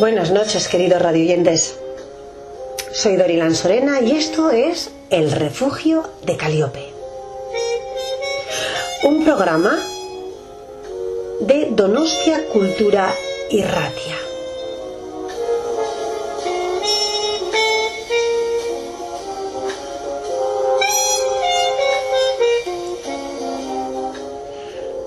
Buenas noches, queridos radioyentes. Soy Dorilan Sorena y esto es El Refugio de Caliope. Un programa de Donostia Cultura y Ratia.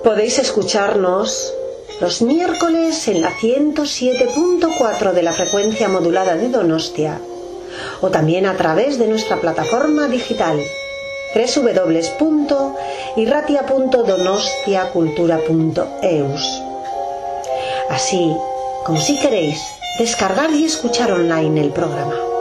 Podéis escucharnos los miércoles en la 107.4 de la frecuencia modulada de Donostia o también a través de nuestra plataforma digital www.irratia.donostiacultura.eus. Así como si queréis descargar y escuchar online el programa.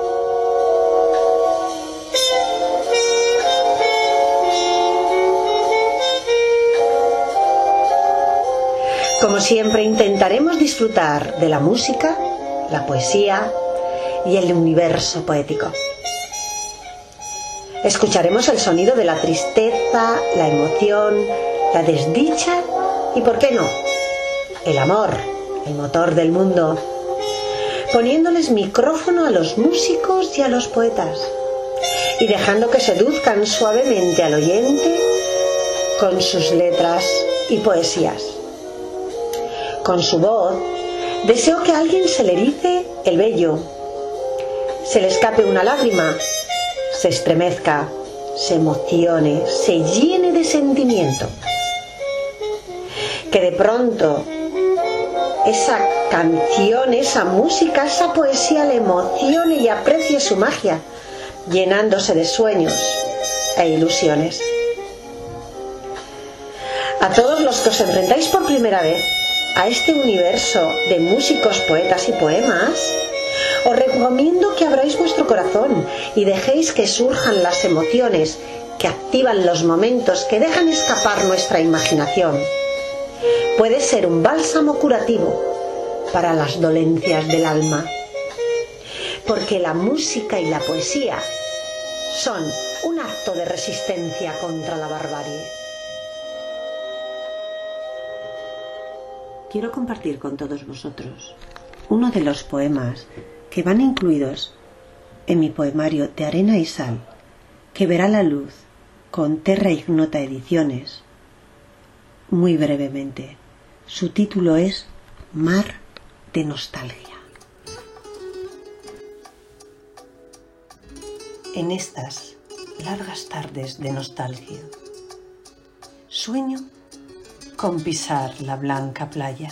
Como siempre intentaremos disfrutar de la música, la poesía y el universo poético. Escucharemos el sonido de la tristeza, la emoción, la desdicha y, ¿por qué no?, el amor, el motor del mundo, poniéndoles micrófono a los músicos y a los poetas y dejando que seduzcan suavemente al oyente con sus letras y poesías. Con su voz, deseo que a alguien se le erice el vello, se le escape una lágrima, se estremezca, se emocione, se llene de sentimiento. Que de pronto esa canción, esa música, esa poesía le emocione y aprecie su magia, llenándose de sueños e ilusiones. A todos los que os enfrentáis por primera vez a este universo de músicos, poetas y poemas, os recomiendo que abráis vuestro corazón y dejéis que surjan las emociones que activan los momentos que dejan escapar nuestra imaginación. Puede ser un bálsamo curativo para las dolencias del alma. Porque la música y la poesía son un acto de resistencia contra la barbarie. Quiero compartir con todos vosotros uno de los poemas que van incluidos en mi poemario de Arena y Sal, que verá la luz con Terra Ignota Ediciones. Muy brevemente, su título es Mar de Nostalgia. En estas largas tardes de nostalgia, sueño con pisar la blanca playa,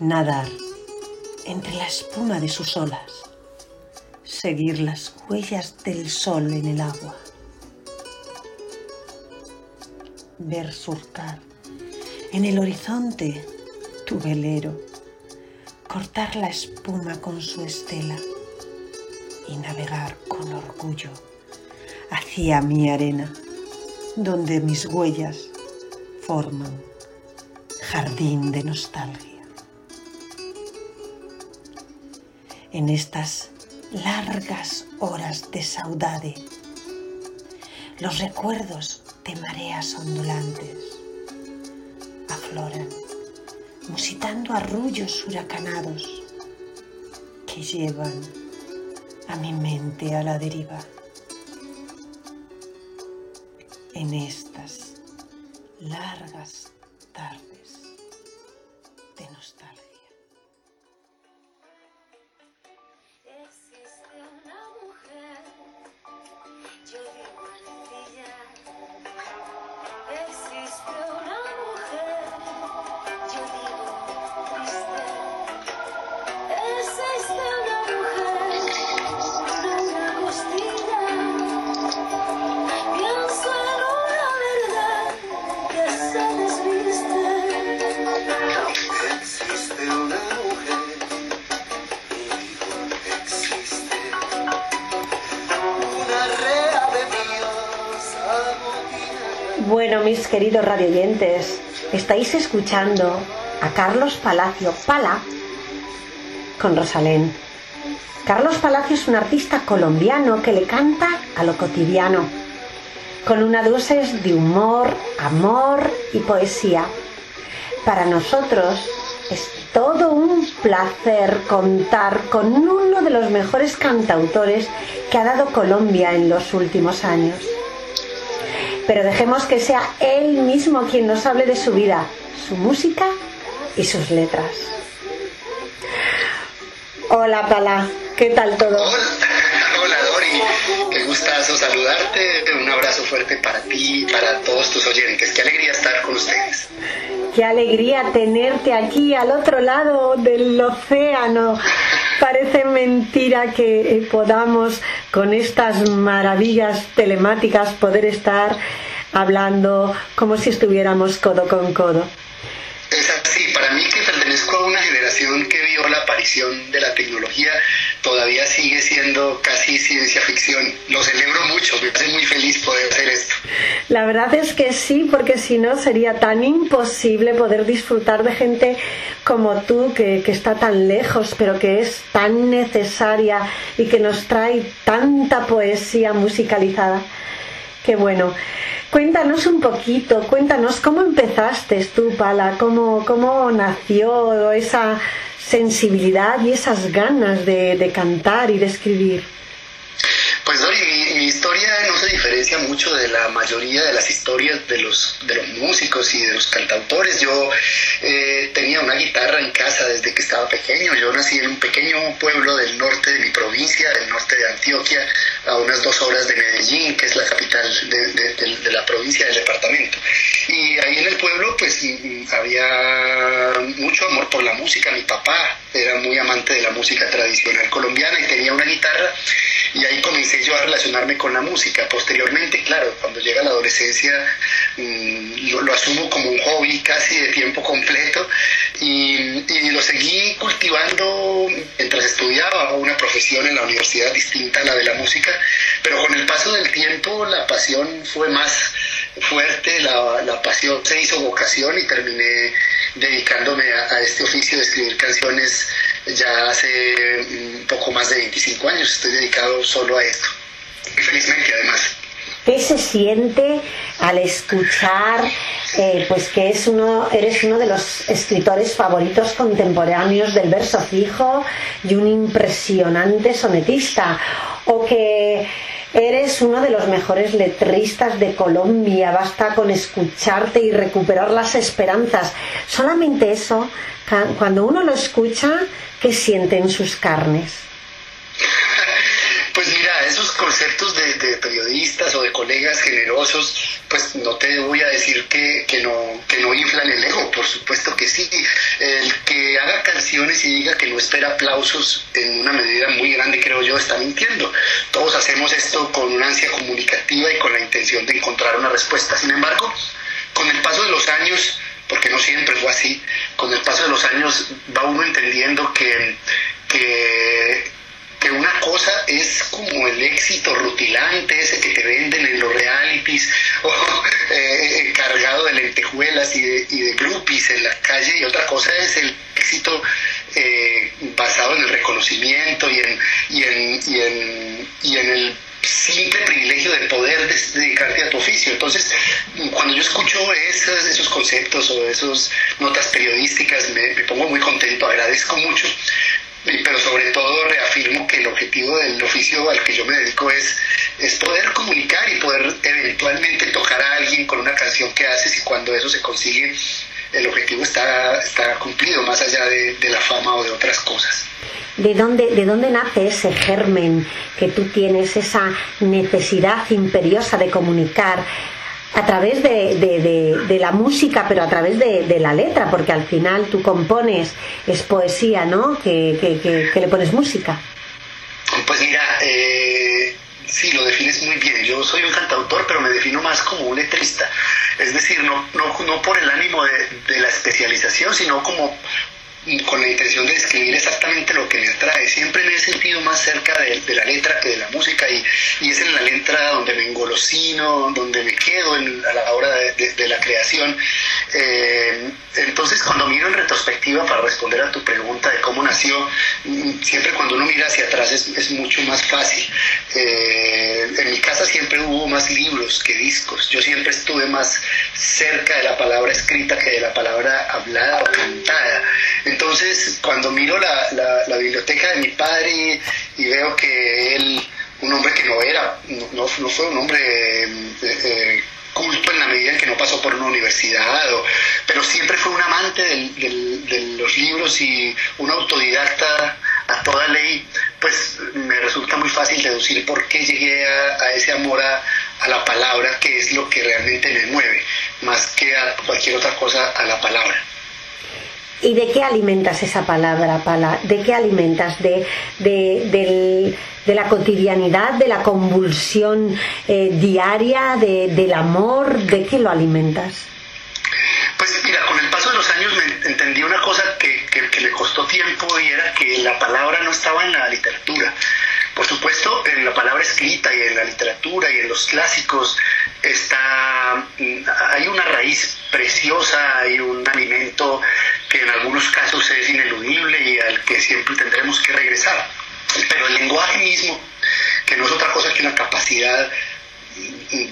nadar entre la espuma de sus olas, seguir las huellas del sol en el agua, ver surcar en el horizonte tu velero, cortar la espuma con su estela y navegar con orgullo hacia mi arena, donde mis huellas forman jardín de nostalgia. En estas largas horas de saudade, los recuerdos de mareas ondulantes afloran, musitando arrullos huracanados que llevan a mi mente a la deriva. En estas largas escuchando a Carlos Palacio Pala con Rosalén. Carlos Palacio es un artista colombiano que le canta a lo cotidiano, con una dosis de humor, amor y poesía. Para nosotros, Es todo un placer contar con uno de los mejores cantautores que ha dado Colombia en los últimos años. Pero dejemos que sea él mismo quien nos hable de su vida, su música y sus letras. Hola Pala, ¿qué tal todo? Hola, hola Dori, qué gustazo saludarte, un abrazo fuerte para ti y para todos tus oyentes, qué alegría estar con ustedes. Qué alegría tenerte aquí al otro lado del océano. Parece mentira que eh, podamos con estas maravillas telemáticas poder estar hablando como si estuviéramos codo con codo. Una generación que vio la aparición de la tecnología, todavía sigue siendo casi ciencia ficción. Lo celebro mucho, me hace muy feliz poder hacer esto. La verdad es que sí, porque si no sería tan imposible poder disfrutar de gente como tú, que, que está tan lejos, pero que es tan necesaria y que nos trae tanta poesía musicalizada. Qué bueno. Cuéntanos un poquito, cuéntanos cómo empezaste tú, Pala, cómo, cómo nació esa sensibilidad y esas ganas de, de cantar y de escribir. Pues Dori, mi, historia no se diferencia mucho de la mayoría de las historias de los, de los músicos y de los cantautores. Yo eh, tenía una guitarra en casa desde que estaba pequeño. Yo nací en un pequeño pueblo del norte de mi provincia, del norte de Antioquia, a unas dos horas de Medellín, que es la capital de, de- la provincia del departamento. Y ahí en el pueblo pues mm, había mucho amor por la música. Mi papá era muy amante de la música tradicional colombiana y tenía una guitarra y ahí comencé yo a relacionarme con la música. Posteriormente, claro, cuando llega la adolescencia mm, lo, lo asumo como un hobby casi de tiempo completo y, y lo seguí cultivando mientras estudiaba una profesión en la universidad distinta a la de la música, pero con el paso del tiempo la pasión fue más fuerte, la, la pasión se hizo vocación y terminé dedicándome a, a este oficio de escribir canciones ya hace un poco más de 25 años, estoy dedicado solo a esto. Y felizmente además. ¿Qué se siente al escuchar eh, pues que es uno, eres uno de los escritores favoritos contemporáneos del verso fijo y un impresionante sonetista? ¿O que eres uno de los mejores letristas de Colombia? Basta con escucharte y recuperar las esperanzas. Solamente eso, cuando uno lo escucha, ¿qué siente en sus carnes? Pues mira, esos conceptos de, de periodistas o de colegas generosos, pues no te voy a decir que, que no, que no inflan el ego, por supuesto que sí. El que haga canciones y diga que no espera aplausos en una medida muy grande, creo yo, está mintiendo. Todos hacemos esto con una ansia comunicativa y con la intención de encontrar una respuesta. Sin embargo, con el paso de los años, porque no siempre fue así, con el paso de los años va uno entendiendo que, que, que una cosa es como el éxito rutilante, ese que te venden en los realities, o eh, cargado de lentejuelas y de, y de groupies en la calle, y otra cosa es el éxito eh, basado en el reconocimiento y en, y en, y en, y en el simple privilegio de poder dedicarte a tu oficio. Entonces, cuando yo escucho esos, esos conceptos o esas notas periodísticas, me, pongo muy contento, agradezco mucho, pero sobre todo reafirmo que el objetivo del oficio al que yo me dedico es, es poder comunicar y poder eventualmente tocar a alguien con una canción que haces y cuando eso se consigue, el objetivo está, está cumplido más allá de, la fama o de otras cosas. ¿De dónde, ¿De dónde nace ese germen que tú tienes, esa necesidad imperiosa de comunicar a través de, de- la música, pero a través de, la letra? Porque al final tú compones, es poesía, ¿no? Que, que- le pones música. Pues mira, eh, sí, lo defines muy bien. Yo soy un cantautor, pero me defino más como un letrista. Es decir, no, no, no por el ánimo de, la especialización, sino como con la intención de describir exactamente lo que me atrae. Siempre me he sentido más cerca de, la letra que de la música y, es en la letra donde me engolosino, donde me quedo a la hora de, la creación. Eh, entonces, cuando miro en retrospectiva para responder a tu pregunta de cómo nació, mm, siempre cuando uno mira hacia atrás es, mucho más fácil. Eh, en mi casa siempre hubo más libros que discos. Yo siempre estuve más cerca de la palabra escrita que de la palabra hablada o cantada. Cuando miro la, la- la biblioteca de mi padre y, veo que él, un hombre que no era, no, no fue un hombre... eh, eh, culto en la medida en que no pasó por una universidad, o- pero siempre fue un amante del- del- de los libros y un autodidacta a toda ley, pues me resulta muy fácil deducir por qué llegué a, a ese amor a, a la palabra, que es lo que realmente me mueve, más que a cualquier otra cosa a la palabra. ¿Y de qué alimentas esa palabra, Pala? ¿De qué alimentas? ¿De, de, la cotidianidad, de la convulsión eh, diaria, de- del amor? ¿De qué lo alimentas? Pues mira, con el paso de los años me entendí una cosa que, que- que me costó tiempo y era que la palabra no estaba en la literatura. Por supuesto, en la palabra escrita y en la literatura y en los clásicos está mm, hay una raíz preciosa, hay un alimento que en algunos casos es ineludible y al que siempre tendremos que regresar. Pero el lenguaje mismo, que no es otra cosa que una capacidad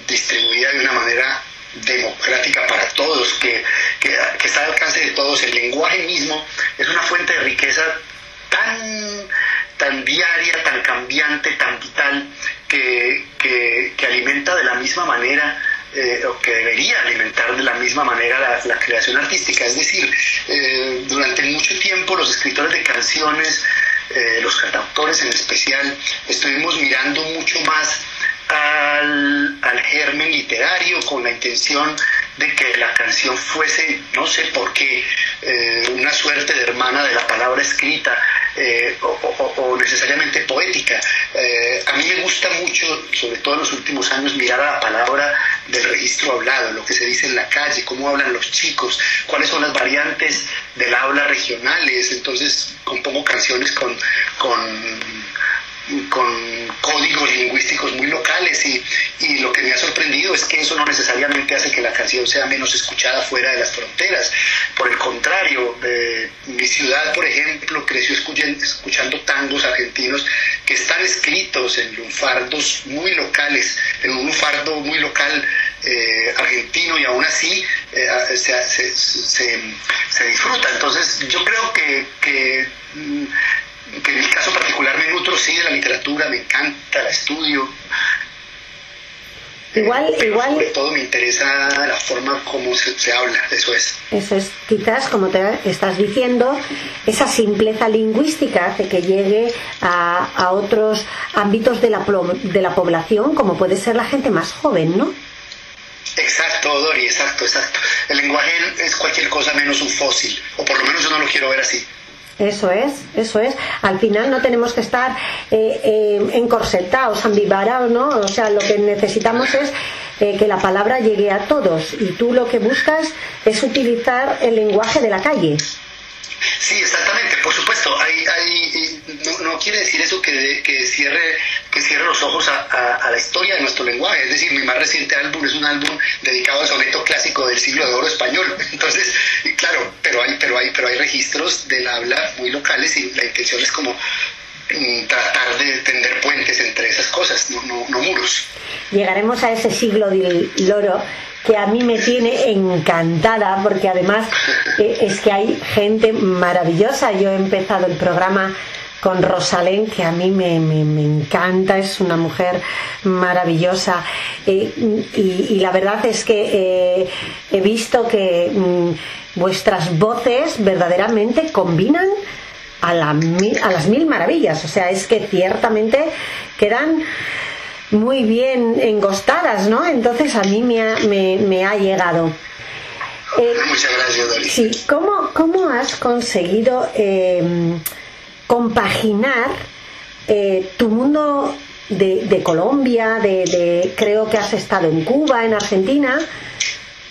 distribuida de una manera democrática para todos, que, que, que está al alcance de todos. El lenguaje mismo es una fuente de riqueza tan, tan diaria, tan cambiante, tan vital, que, que alimenta de la misma manera eh, o que debería alimentar de la misma manera la, la creación artística. Es decir, eh, durante mucho tiempo los escritores de canciones, eh, los cantautores en especial, estuvimos mirando mucho más al, al germen literario con la intención de que la canción fuese, no sé por qué, eh, una suerte de hermana de la palabra escrita eh, o, o- o necesariamente poética. Eh, a mí me gusta mucho, sobre todo en los últimos años, mirar a la palabra del registro hablado, lo que se dice en la calle, cómo hablan los chicos, cuáles son las variantes del habla regionales. Entonces compongo canciones con, con con códigos lingüísticos muy locales y, y lo que me ha sorprendido es que eso no necesariamente hace que la canción sea menos escuchada fuera de las fronteras. Por el contrario, eh, mi ciudad, por ejemplo, creció escuchen- escuchando tangos argentinos que están escritos en lunfardos muy locales, en un lunfardo muy local eh, argentino y aún así eh, se, se- se- se disfruta. Entonces yo creo que, que mm, que en mi caso particular me nutro sí de la literatura, me encanta, la estudio. Igual, Eh, pero igual, sobre todo me interesa la forma como se, se habla, eso es. eso es, quizás, como te estás diciendo, esa simpleza lingüística hace que llegue a, a otros ámbitos de la, de la población, como puede ser la gente más joven, ¿no? Exacto, Dori, exacto, exacto. El lenguaje es cualquier cosa menos un fósil, o por lo menos yo no lo quiero ver así. Eso es, eso es. Al final no tenemos que estar eh, eh, encorsetados, ambivarados, ¿no? O sea, lo que necesitamos es eh, que la palabra llegue a todos y tú lo que buscas es utilizar el lenguaje de la calle. Sí, exactamente, por supuesto. Hay, hay, no, no quiere decir eso que, que cierre que cierre los ojos a, a- a la historia de nuestro lenguaje. Es decir, mi más reciente álbum es un álbum dedicado al soneto clásico del siglo de oro español. Entonces, claro, pero hay, pero hay, pero hay registros del habla muy locales y la intención es como mm, tratar de tender puentes entre esas cosas, no, no, no muros. Llegaremos a ese siglo del loro que a mí me tiene encantada porque además eh, es que hay gente maravillosa. Yo he empezado el programa con Rosalén, que a mí me, me- me encanta, es una mujer maravillosa. Eh, y, y la verdad es que eh, he visto que mm, vuestras voces verdaderamente combinan a, la a las mil maravillas. O sea, es que ciertamente quedan muy bien engostadas, ¿no? Entonces a mí me ha, me, me ha llegado. Eh, Muchas gracias, Doris. Sí, ¿cómo, cómo has conseguido eh, compaginar eh, tu mundo de, Colombia, de, creo que has estado en Cuba, en Argentina,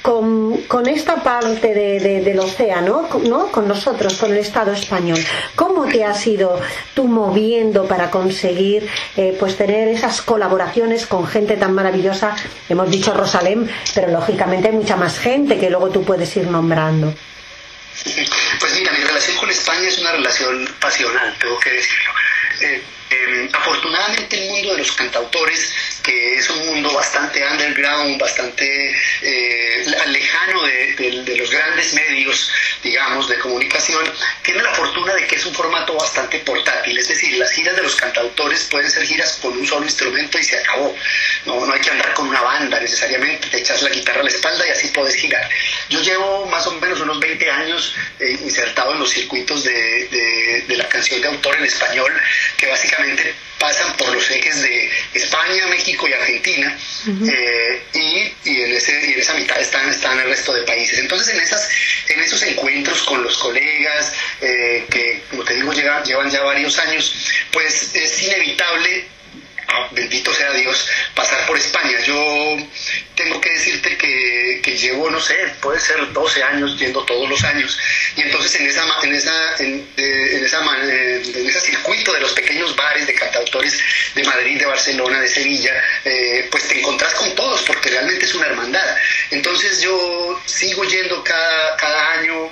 con, esta parte de- de- del océano, ¿no? con nosotros, con el Estado español, ¿cómo te has ido tú moviendo para conseguir eh, pues tener esas colaboraciones con gente tan maravillosa? Hemos dicho Rosalén, pero lógicamente hay mucha más gente que luego tú puedes ir nombrando. Pues mira, mi relación con España es una relación pasional, tengo que decirlo. Eh, eh, afortunadamente el mundo de los cantautores, que es un mundo bastante underground, bastante eh, lejano de los grandes medios, digamos, de comunicación, tiene la fortuna de que es un formato bastante portátil, es decir, las giras de los cantautores pueden ser giras con un solo instrumento y se acabó. No, no hay que andar con una banda necesariamente, te echas la guitarra a la espalda y así puedes girar. Yo llevo más o menos unos 20 años eh, insertado en los circuitos de, de- de la canción de autor en español, que básicamente pasan por los ejes de España, México y Argentina, eh, y, y en ese, y en esa mitad están, están el resto de países. Entonces, en, esas, en esos encuentros con los colegas, eh, que como te digo, llevan, llevan ya varios años, pues es inevitable ah, bendito sea Dios, pasar por España. Yo tengo que decirte que, que llevo, no sé, puede ser 12 años yendo todos los años. Y entonces en esa en esa en, eh, en esa eh, en ese circuito de los pequeños bares de cantautores de Madrid, de Barcelona, de Sevilla, eh, pues te encontrás con todos porque realmente es una hermandad. Entonces yo sigo yendo cada, cada año,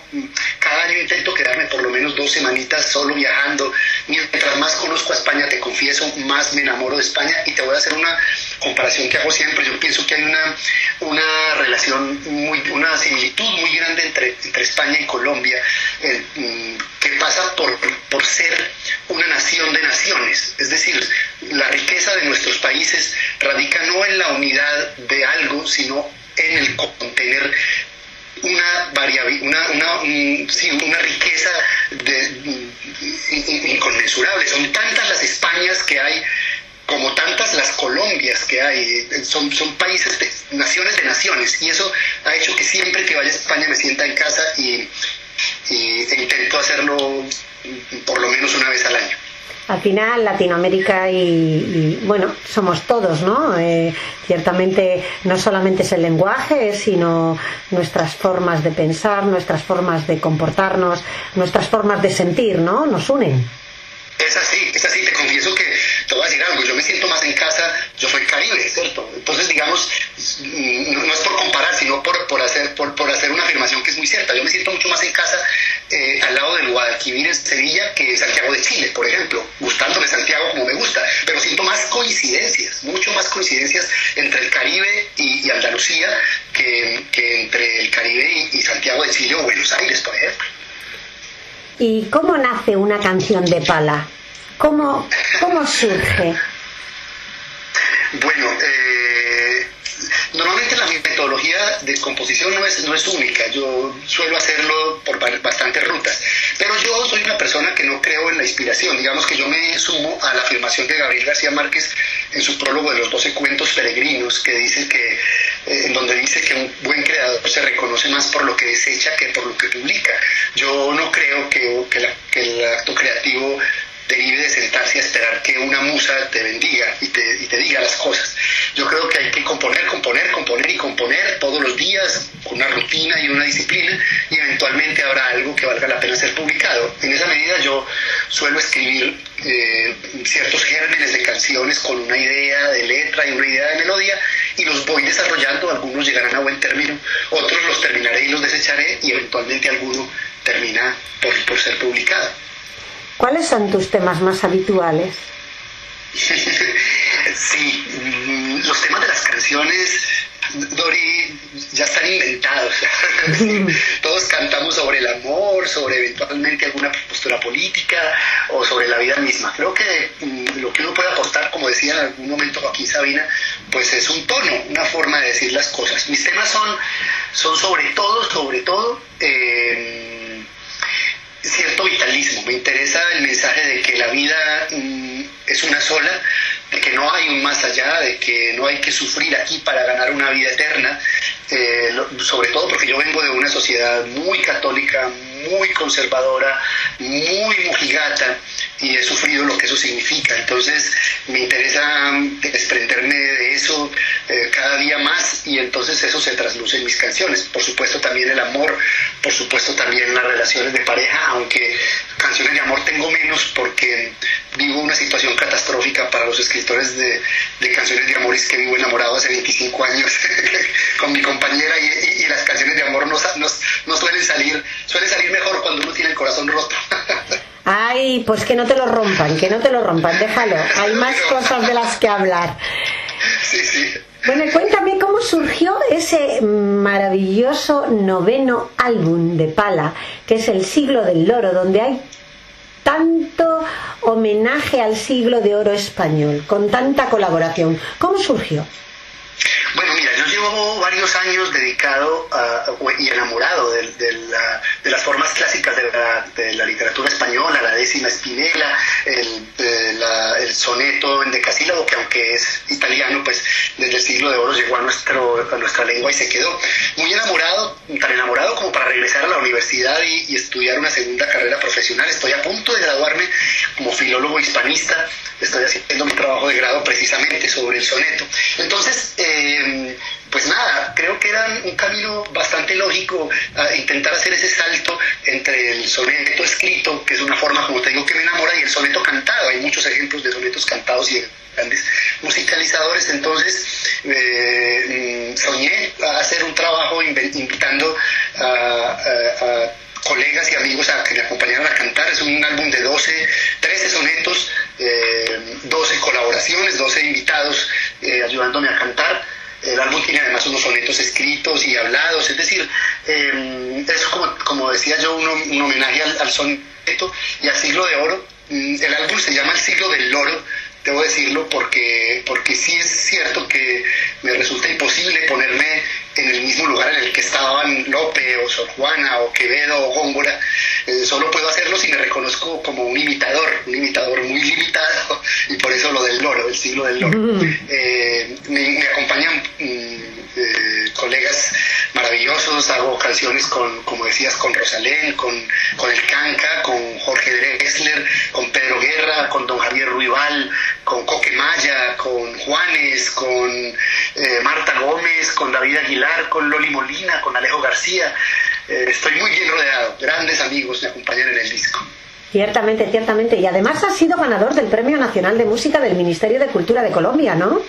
cada año intento quedarme por lo menos dos semanitas solo viajando. Mientras más conozco a España, te confieso, más me enamoro de España y te voy a hacer una comparación que hago siempre. Yo pienso que hay una, una relación, muy, una similitud muy grande entre, entre España y Colombia, eh, mm, que pasa por, por ser una nación de naciones. Es decir, la riqueza de nuestros países radica no en la unidad de algo, sino en el contener una variabil- una, una, una riqueza in- inconmensurable. Son tantas las Españas que hay como tantas las Colombias que hay. Son, son países, de, naciones de naciones. Y eso ha hecho que siempre que vaya a España me sienta en casa y, y e intento hacerlo por lo menos una vez al año. Al final, Latinoamérica y, y, bueno, somos todos, ¿no? Eh, ciertamente no solamente es el lenguaje, sino nuestras formas de pensar, nuestras formas de comportarnos, nuestras formas de sentir, ¿no? Nos unen. Es así, es así, te confieso que te voy a decir algo, yo me siento más en casa, yo soy caribe, ¿cierto? Entonces, digamos, no, es por comparar, sino por, por, hacer, por, por hacer una afirmación que es muy cierta. Yo me siento mucho más en casa eh, al lado del Guadalquivir en Sevilla que Santiago de Chile, por ejemplo, gustándome Santiago como me gusta, pero siento más coincidencias, mucho más coincidencias entre el Caribe y, Andalucía que, que entre el Caribe y Santiago de Chile o Buenos Aires, por ejemplo. ¿Y cómo nace una canción de pala? ¿Cómo, cómo surge? Bueno, eh, normalmente la metodología de composición no es, no es única, yo suelo hacerlo por ba- bastantes rutas, pero yo soy una persona que no creo en la inspiración, digamos que yo me sumo a la afirmación de Gabriel García Márquez en su prólogo de los 12 cuentos peregrinos, que dice que, eh, en donde dice que un buen creador se reconoce más por lo que desecha que por lo que publica. Yo no creo que, que el acto creativo derive de sentarse a esperar que una musa te bendiga y te, y te diga las cosas. Yo creo que hay que componer, componer, componer y componer todos los días con una rutina y una disciplina y eventualmente habrá algo que valga la pena ser publicado. En esa medida yo suelo escribir eh, ciertos gérmenes de canciones con una idea de letra y una idea de melodía y los voy desarrollando, algunos llegarán a buen término, otros los terminaré y los desecharé y eventualmente alguno termina por, por ser publicado. ¿Cuáles son tus temas más habituales? Sí, mm, los temas de las canciones, Dori, ya están inventados. Todos cantamos sobre el amor, sobre eventualmente alguna postura política o sobre la vida misma. Creo que mm, lo que uno puede aportar, como decía en algún momento Joaquín Sabina, pues es un tono, una forma de decir las cosas. Mis temas son, son sobre todo, sobre todo, eh, cierto vitalismo. Me interesa el mensaje de que la vida mm, es una sola, de que no hay un más allá, de que no hay que sufrir aquí para ganar una vida eterna. Eh, lo- sobre todo porque yo vengo de una sociedad muy católica, muy conservadora, muy mujigata, y he sufrido lo que eso significa. Entonces me interesa desprenderme de eso eh, cada día más y entonces eso se trasluce en mis canciones. Por supuesto también el amor, por supuesto también las relaciones de pareja, aunque canciones de amor tengo menos porque vivo una situación catastrófica para los escritores de, de canciones de amor, es que vivo enamorado hace 25 años con mi compañera y, y- y las canciones de amor no, no, no suelen salir, suelen salir mejor cuando uno tiene el corazón roto. Ay, pues que no te lo rompan, que no te lo rompan, déjalo. Hay más cosas de las que hablar. sí, sí. Bueno, cuéntame cómo surgió ese maravilloso noveno álbum de Pala, que es El siglo del loro, donde hay tanto homenaje al siglo de oro español, con tanta colaboración. ¿Cómo surgió? Bueno, mira, yo llevo varios años dedicado a- y enamorado de, de la- de las formas clásicas de la, de la literatura española, la décima espinela, el, eh, la- el soneto en decasílabo, que aunque es italiano, pues desde el siglo de oro llegó a, nuestro, a nuestra lengua y se quedó. Muy enamorado, tan enamorado como para regresar a la universidad y, y estudiar una segunda carrera profesional. Estoy a punto de graduarme como filólogo hispanista, estoy haciendo mi trabajo de grado precisamente sobre el soneto. Entonces, eh, pues nada, creo que era un camino bastante lógico a intentar hacer ese salto entre el soneto escrito, que es una forma, como te digo, que me enamora, y el soneto cantado. Hay muchos ejemplos de sonetos cantados y de grandes musicalizadores. Entonces, eh, soñé a hacer un trabajo invitando a colegas y amigos a que me acompañaran a cantar. Es un álbum de 12, 13 sonetos, eh, 12 colaboraciones, 12 invitados eh, ayudándome a cantar. El álbum tiene además unos sonetos escritos y hablados, es decir, eh, es como, como decía yo, un, un homenaje al, al soneto y al siglo de oro. Mm, El álbum se llama El siglo del loro, debo decirlo, porque, porque sí es cierto que me resulta imposible ponerme en el mismo lugar en el que estaban Lope o Sor Juana o Quevedo o Góngora. Eh, solo puedo hacerlo si me reconozco como un imitador, un imitador muy limitado, y por eso lo del loro, el siglo del loro. Eh, me, me acompañan mm, eh, colegas maravillosos, hago canciones con, como decías, con Rosalén, con, con el Canca, con Jorge Drexler, con Pedro Guerra, con don Javier Ruibal, con Coque Maya, con Juanes, con eh, Marta Gómez, con David Aguilar, con Loli Molina, con Alejo García. Eh, estoy muy bien rodeado, grandes amigos me acompañan en el disco. Ciertamente, ciertamente. Y además has sido ganador del Premio Nacional de Música del Ministerio de Cultura de Colombia, ¿no?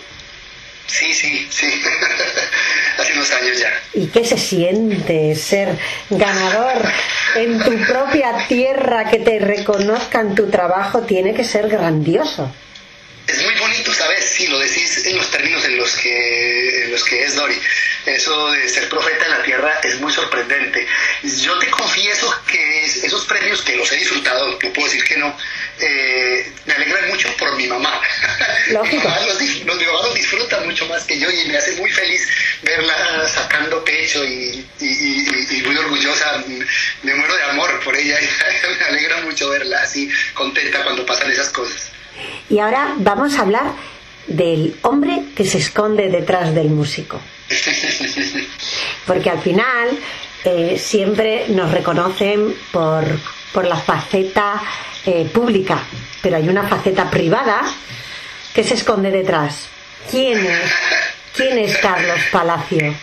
Sí, sí, sí, hace unos años ya. ¿Y qué se siente ser ganador en tu propia tierra, que te reconozcan tu trabajo? Tiene que ser grandioso. Es muy bonito, ¿sabes? Si lo decís en los términos en los que, en los que es Dori. Eso de ser profeta en la tierra es muy sorprendente. Yo te confieso que es- esos premios que los he disfrutado, no puedo decir que no, eh, me alegran mucho por mi mamá. Mi mamá los, mi mamá los disfruta mucho más que yo y me hace muy feliz verla sacando pecho y, y- y- y muy orgullosa. Me muero de amor por ella y me alegra mucho verla así contenta cuando pasan esas cosas. Y ahora vamos a hablar del hombre que se esconde detrás del músico. Porque al final eh, siempre nos reconocen por, por la faceta eh, pública, pero hay una faceta privada que se esconde detrás. ¿Quién es? ¿Quién es Carlos Palacio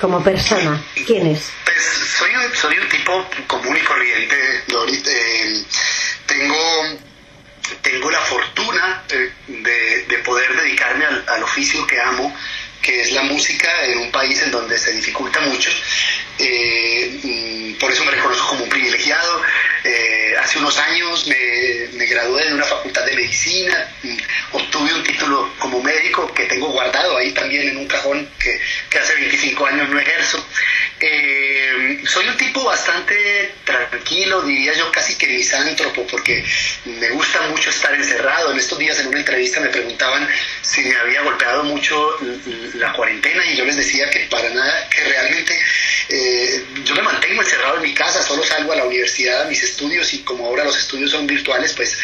como persona? ¿Quién es? Pues soy un, soy un tipo común y corriente, Dorit. Eh, tengo, tengo la fortuna eh, de, de poder dedicarme al, al oficio que amo, que es la música en un país en donde se dificulta mucho. Eh, mm, por eso me reconozco como un privilegiado. Eh, hace unos años me, me gradué de una facultad de medicina, mm, obtuve un título como médico que tengo guardado ahí también en un cajón que, que hace 25 años no ejerzo. Eh, soy un tipo bastante tranquilo, diría yo casi que misántropo, porque me gusta mucho estar encerrado. En estos días en una entrevista me preguntaban si me había golpeado mucho la cuarentena y yo les decía que para nada, que realmente eh, yo me mantengo encerrado en mi casa, solo salgo a la universidad, a mis estudios y como ahora los estudios son virtuales, pues,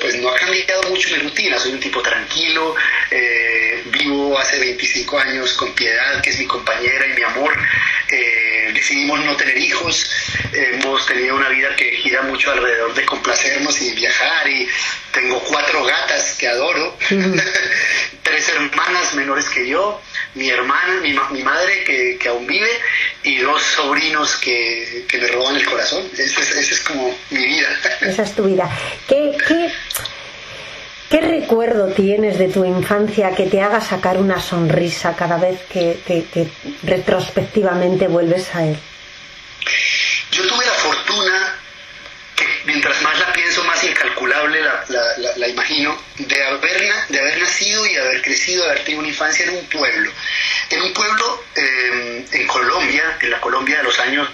pues no ha cambiado mucho mi rutina. Soy un tipo tranquilo, eh, vivo vivo hace 25 años con Piedad, que es mi compañera y mi amor. Eh, decidimos no tener hijos, hemos tenido una vida que gira mucho alrededor de complacernos y viajar y tengo cuatro gatas que adoro, tres hermanas menores que yo, mi hermana, mi, ma- mi madre que, que aún vive y dos sobrinos que, que me roban el corazón. Esa es, es como mi vida. Esa es tu vida. ¿Qué, qué, qué recuerdo tienes de tu infancia que te haga sacar una sonrisa cada vez que, que- que retrospectivamente vuelves a él? Yo tuve la fortuna, que mientras más la pienso, más incalculable la, la- la- imagino, de haber, de haber nacido y haber crecido, haber tenido una infancia en un pueblo. En un pueblo eh, en Colombia, en la Colombia de los años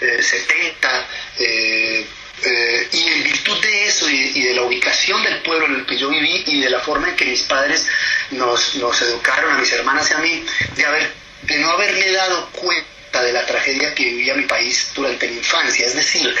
eh, 70, eh, eh, y en virtud de eso y, y de la ubicación del pueblo en el que yo viví y de la forma en que mis padres nos, nos educaron, a mis hermanas y a mí, de, haber, de no haberme dado cuenta de la tragedia que vivía mi país durante mi infancia. Es decir,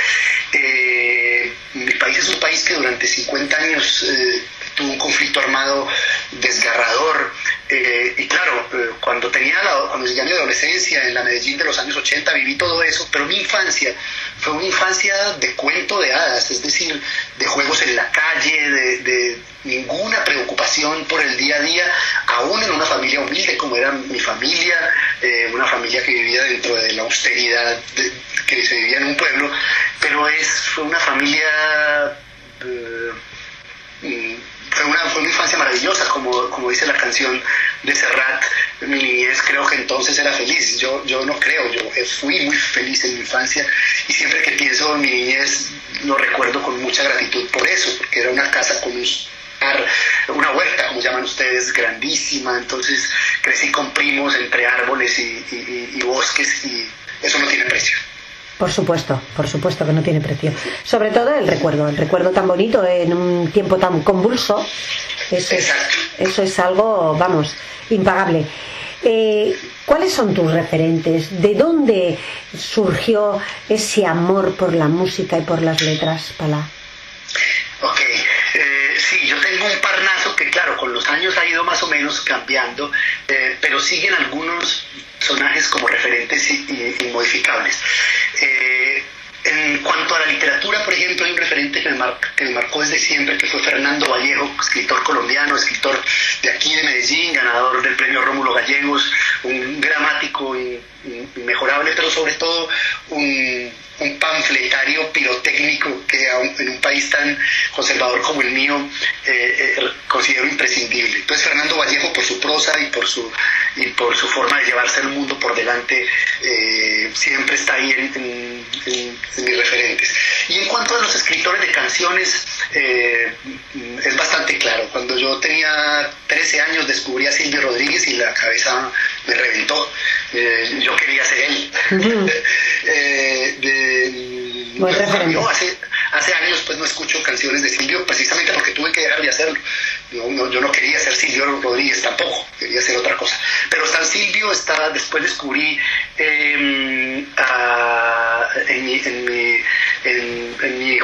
eh, mi país es un país que durante 50 años eh, un conflicto armado desgarrador. eh, y claro, eh, cuando tenía la, cuando llegué a mi adolescencia en la Medellín de los años 80 viví todo eso, pero mi infancia fue una infancia de cuento de hadas, es decir, de juegos en la calle, de, ninguna preocupación por el día a día, aún en una familia humilde como era mi familia, eh, una familia que vivía dentro de la austeridad que se vivía en un pueblo, pero es, fue una familia... fue una, fue una infancia maravillosa, como, como dice la canción de Serrat, mi niñez creo que entonces era feliz, yo, yo no creo, yo eh, fui muy feliz en mi infancia y siempre que pienso en mi niñez lo recuerdo con mucha gratitud por eso, porque era una casa con un una huerta, como llaman ustedes, grandísima, entonces crecí con primos entre árboles y- y bosques y eso no tiene precio. Por supuesto, por supuesto que no tiene precio. Sobre todo el recuerdo, el recuerdo tan bonito en un tiempo tan convulso. Eso es, eso es algo, vamos, impagable. Eh, ¿Cuáles son tus referentes? ¿De dónde surgió ese amor por la música y por las letras, Pala? Ok, eh, sí, yo tengo un parnaso que claro, con los años ha ido más o menos cambiando, eh, pero siguen algunos personajes como referentes inmodificables. Eh, en cuanto a la literatura, por ejemplo, hay un referente que me, mar- que me marcó desde siempre, que fue Fernando Vallejo, escritor colombiano, escritor de aquí de Medellín, ganador del premio Rómulo Gallegos, un gramático inmejorable, pero sobre todo un, un panfletario pirotécnico que en un país tan conservador como el mío eh, eh, considero imprescindible. Entonces Fernando Vallejo por su prosa y por su y por su forma de llevarse el mundo por delante eh, siempre está ahí en- en mis referentes. Y en cuanto a los escritores de canciones, eh, es bastante claro. Cuando yo tenía 13 años descubrí a Silvio Rodríguez y la cabeza me reventó. Eh, yo quería ser él. Eh, de- cambió. hace, hace años pues no escucho canciones de Silvio precisamente porque tuve que dejar de hacerlo. No, no, yo no quería ser Silvio Rodríguez tampoco, quería hacer otra cosa. Pero está Silvio, está, después descubrí eh, a- en, mi, en, mi, en, en mi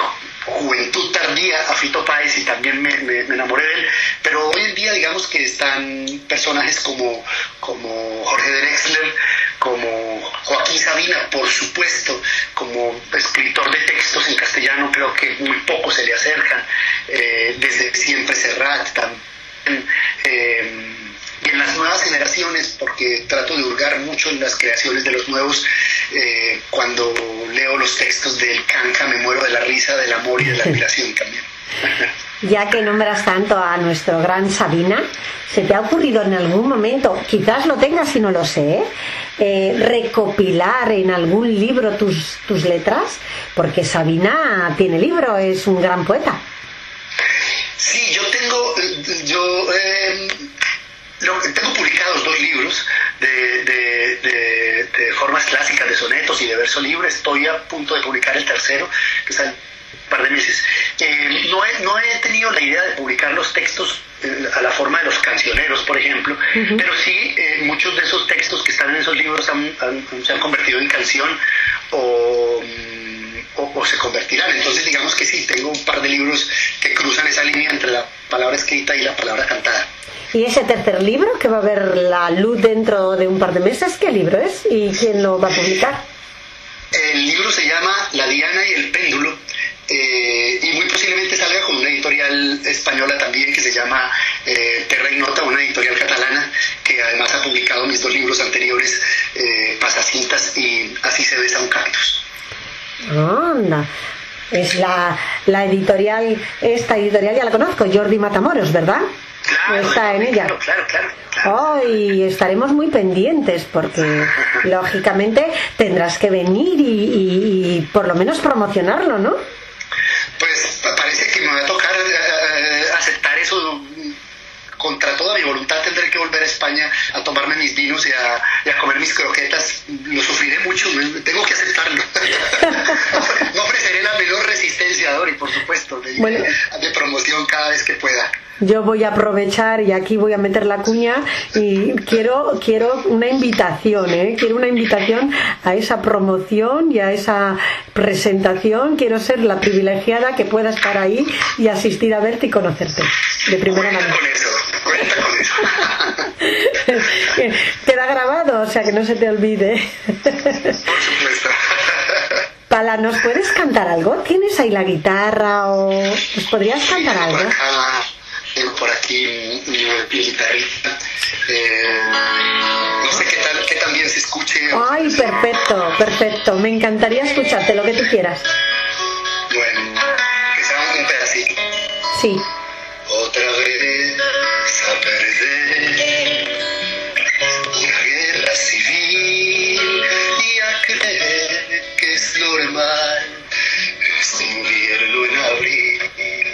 juventud tardía a Fito Páez y también me, me- enamoré de él, pero hoy en día digamos que están personajes como, como Jorge Drexler, como Joaquín Sabina, por supuesto, como escritor de textos en castellano, creo que muy pocos se le acercan, eh, desde siempre Serrat también. eh, y en las nuevas generaciones, porque trato de hurgar mucho en las creaciones de los nuevos, eh, cuando leo los textos del Canca me muero de del amor y de la admiración también. Ya que nombras tanto a nuestro gran Sabina, ¿se te ha ocurrido en algún momento, quizás lo tengas y no lo sé, ¿eh? Recopilar en algún libro tus, tus letras? Porque Sabina tiene libro, es un gran poeta. Sí, yo tengo, yo eh, lo- tengo publicados dos libros de, de- de- de formas clásicas, de sonetos y de verso libre. Estoy a punto de publicar el tercero, que en un par de meses. Eh, no, he, no he tenido la idea de publicar los textos eh, a la forma de los cancioneros, por ejemplo, pero sí eh, muchos de esos textos que están en esos libros han- han- se han convertido en canción o, mm, o, o se convertirán. Entonces digamos que sí, tengo un par de libros que cruzan esa línea entre la palabra escrita y la palabra cantada. ¿Y ese tercer libro que va a ver la luz dentro de un par de meses, qué libro es y quién lo va a publicar? El libro se llama La Diana y el Péndulo eh, y muy posiblemente salga con una editorial española también que se llama eh, Terra y Nota, una editorial catalana que además ha publicado mis dos libros anteriores, eh, Pasacintas y Así se besa un cactus. Anda. Es la, la editorial, esta editorial ya la conozco, Jordi Matamoros, ¿verdad? Está en ella. Claro, claro, claro. claro. Hoy estaremos muy pendientes porque lógicamente tendrás que venir y, y- y por lo menos promocionarlo, ¿no? Pues parece que me va a tocar eh, aceptar eso contra toda mi voluntad tendré que volver a España a tomarme mis vinos y a, y a comer mis croquetas. Lo sufriré mucho, me- tengo que aceptarlo. no ofreceré la menor resistencia, Dori, por supuesto, de, Bueno. de promoción cada vez que pueda. Yo voy a aprovechar y aquí voy a meter la cuña y quiero quiero una invitación, ¿eh? quiero una invitación a esa promoción y a esa presentación. Quiero ser la privilegiada que pueda estar ahí y asistir a verte y conocerte de primera Cuenta mano. con eso, cuenta con eso. Queda grabado, o sea que no se te olvide. por supuesto. Pala, ¿nos puedes cantar algo? ¿Tienes ahí la guitarra o nos podrías cantar algo? Tengo por aquí mi, mi guitarrita. Eh, no sé qué tal, qué tan bien se escuche. Ay, perfecto, perfecto. Me encantaría escucharte lo que tú quieras. Bueno, que sea un pedacito. Sí. Otra vez a perder una guerra civil y a creer que es normal este invierno en abril.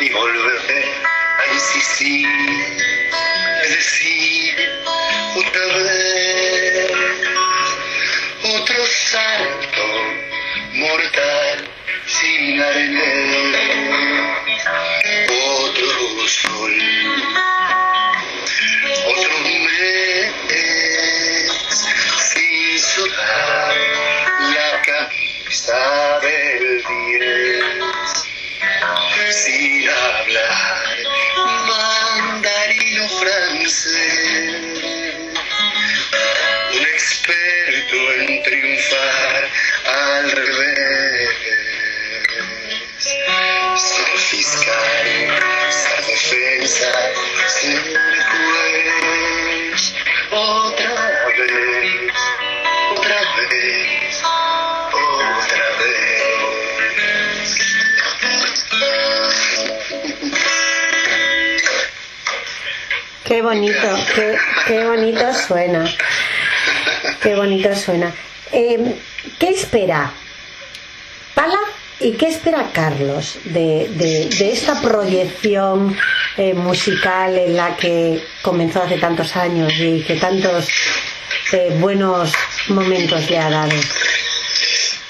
y volver a insistir. Es decir otra vez otro salto mortal sin arena. Otro sol, otro mes sin sudar la camisa del diez, Qué bonito, qué, bonito suena. Qué bonito suena. Eh, ¿Qué espera Pala y qué espera Carlos de, de- de esta proyección eh, musical en la que comenzó hace tantos años y que tantos eh, buenos momentos le ha dado?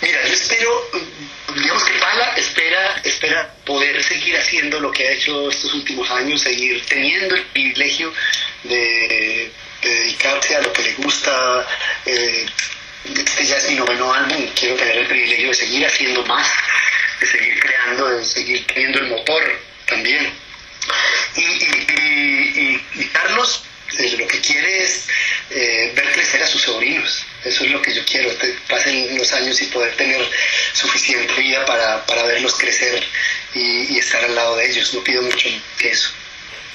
Mira, yo espero, digamos que Pala espera, espera poder seguir haciendo lo que ha hecho estos últimos años, seguir teniendo el privilegio de, de dedicarse a lo que le gusta. eh, este ya es mi noveno álbum, quiero tener el privilegio de seguir haciendo más, de seguir creando, de seguir teniendo el motor también. Y, y- y- y- Carlos eh, lo que quiere es eh, ver crecer a sus sobrinos. Eso es lo que yo quiero, pasen los años y poder tener suficiente vida para, para verlos crecer y, y estar al lado de ellos. No pido mucho que eso.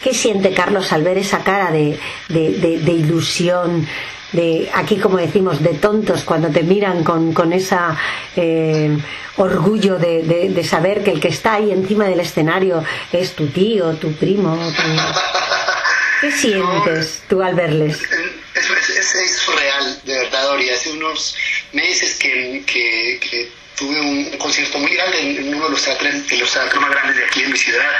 ¿Qué siente Carlos al ver esa cara de, de- de- de ilusión, de aquí como decimos, de tontos cuando te miran con, con esa eh, orgullo de, saber que el que está ahí encima del escenario es tu tío, tu primo? tu- ¿Qué sientes tú al verles? Es, es, es- surreal, de verdad, Ori. Hace unos meses que, que- que tuve un, un concierto muy grande en, en uno de los teatros, de los teatros más grandes de aquí en mi ciudad.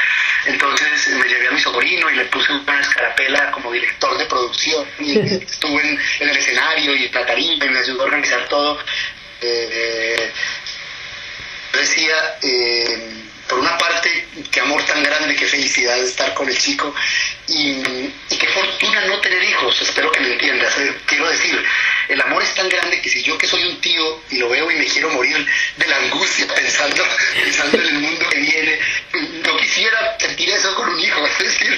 Entonces me llevé a mi sobrino y le puse una escarapela como director de producción. Y estuve en, en el escenario y en la tarima y me ayudó a organizar todo. Eh, eh, decía, eh, por una parte, qué amor tan grande, qué felicidad de estar con el chico y, y qué fortuna no tener hijos, espero que me entiendas. Eh, quiero decir, el amor es tan grande que si yo que soy un tío y lo veo y me quiero morir de la angustia pensando, pensando en el mundo que viene, no quisiera sentir eso con un hijo. Es decir,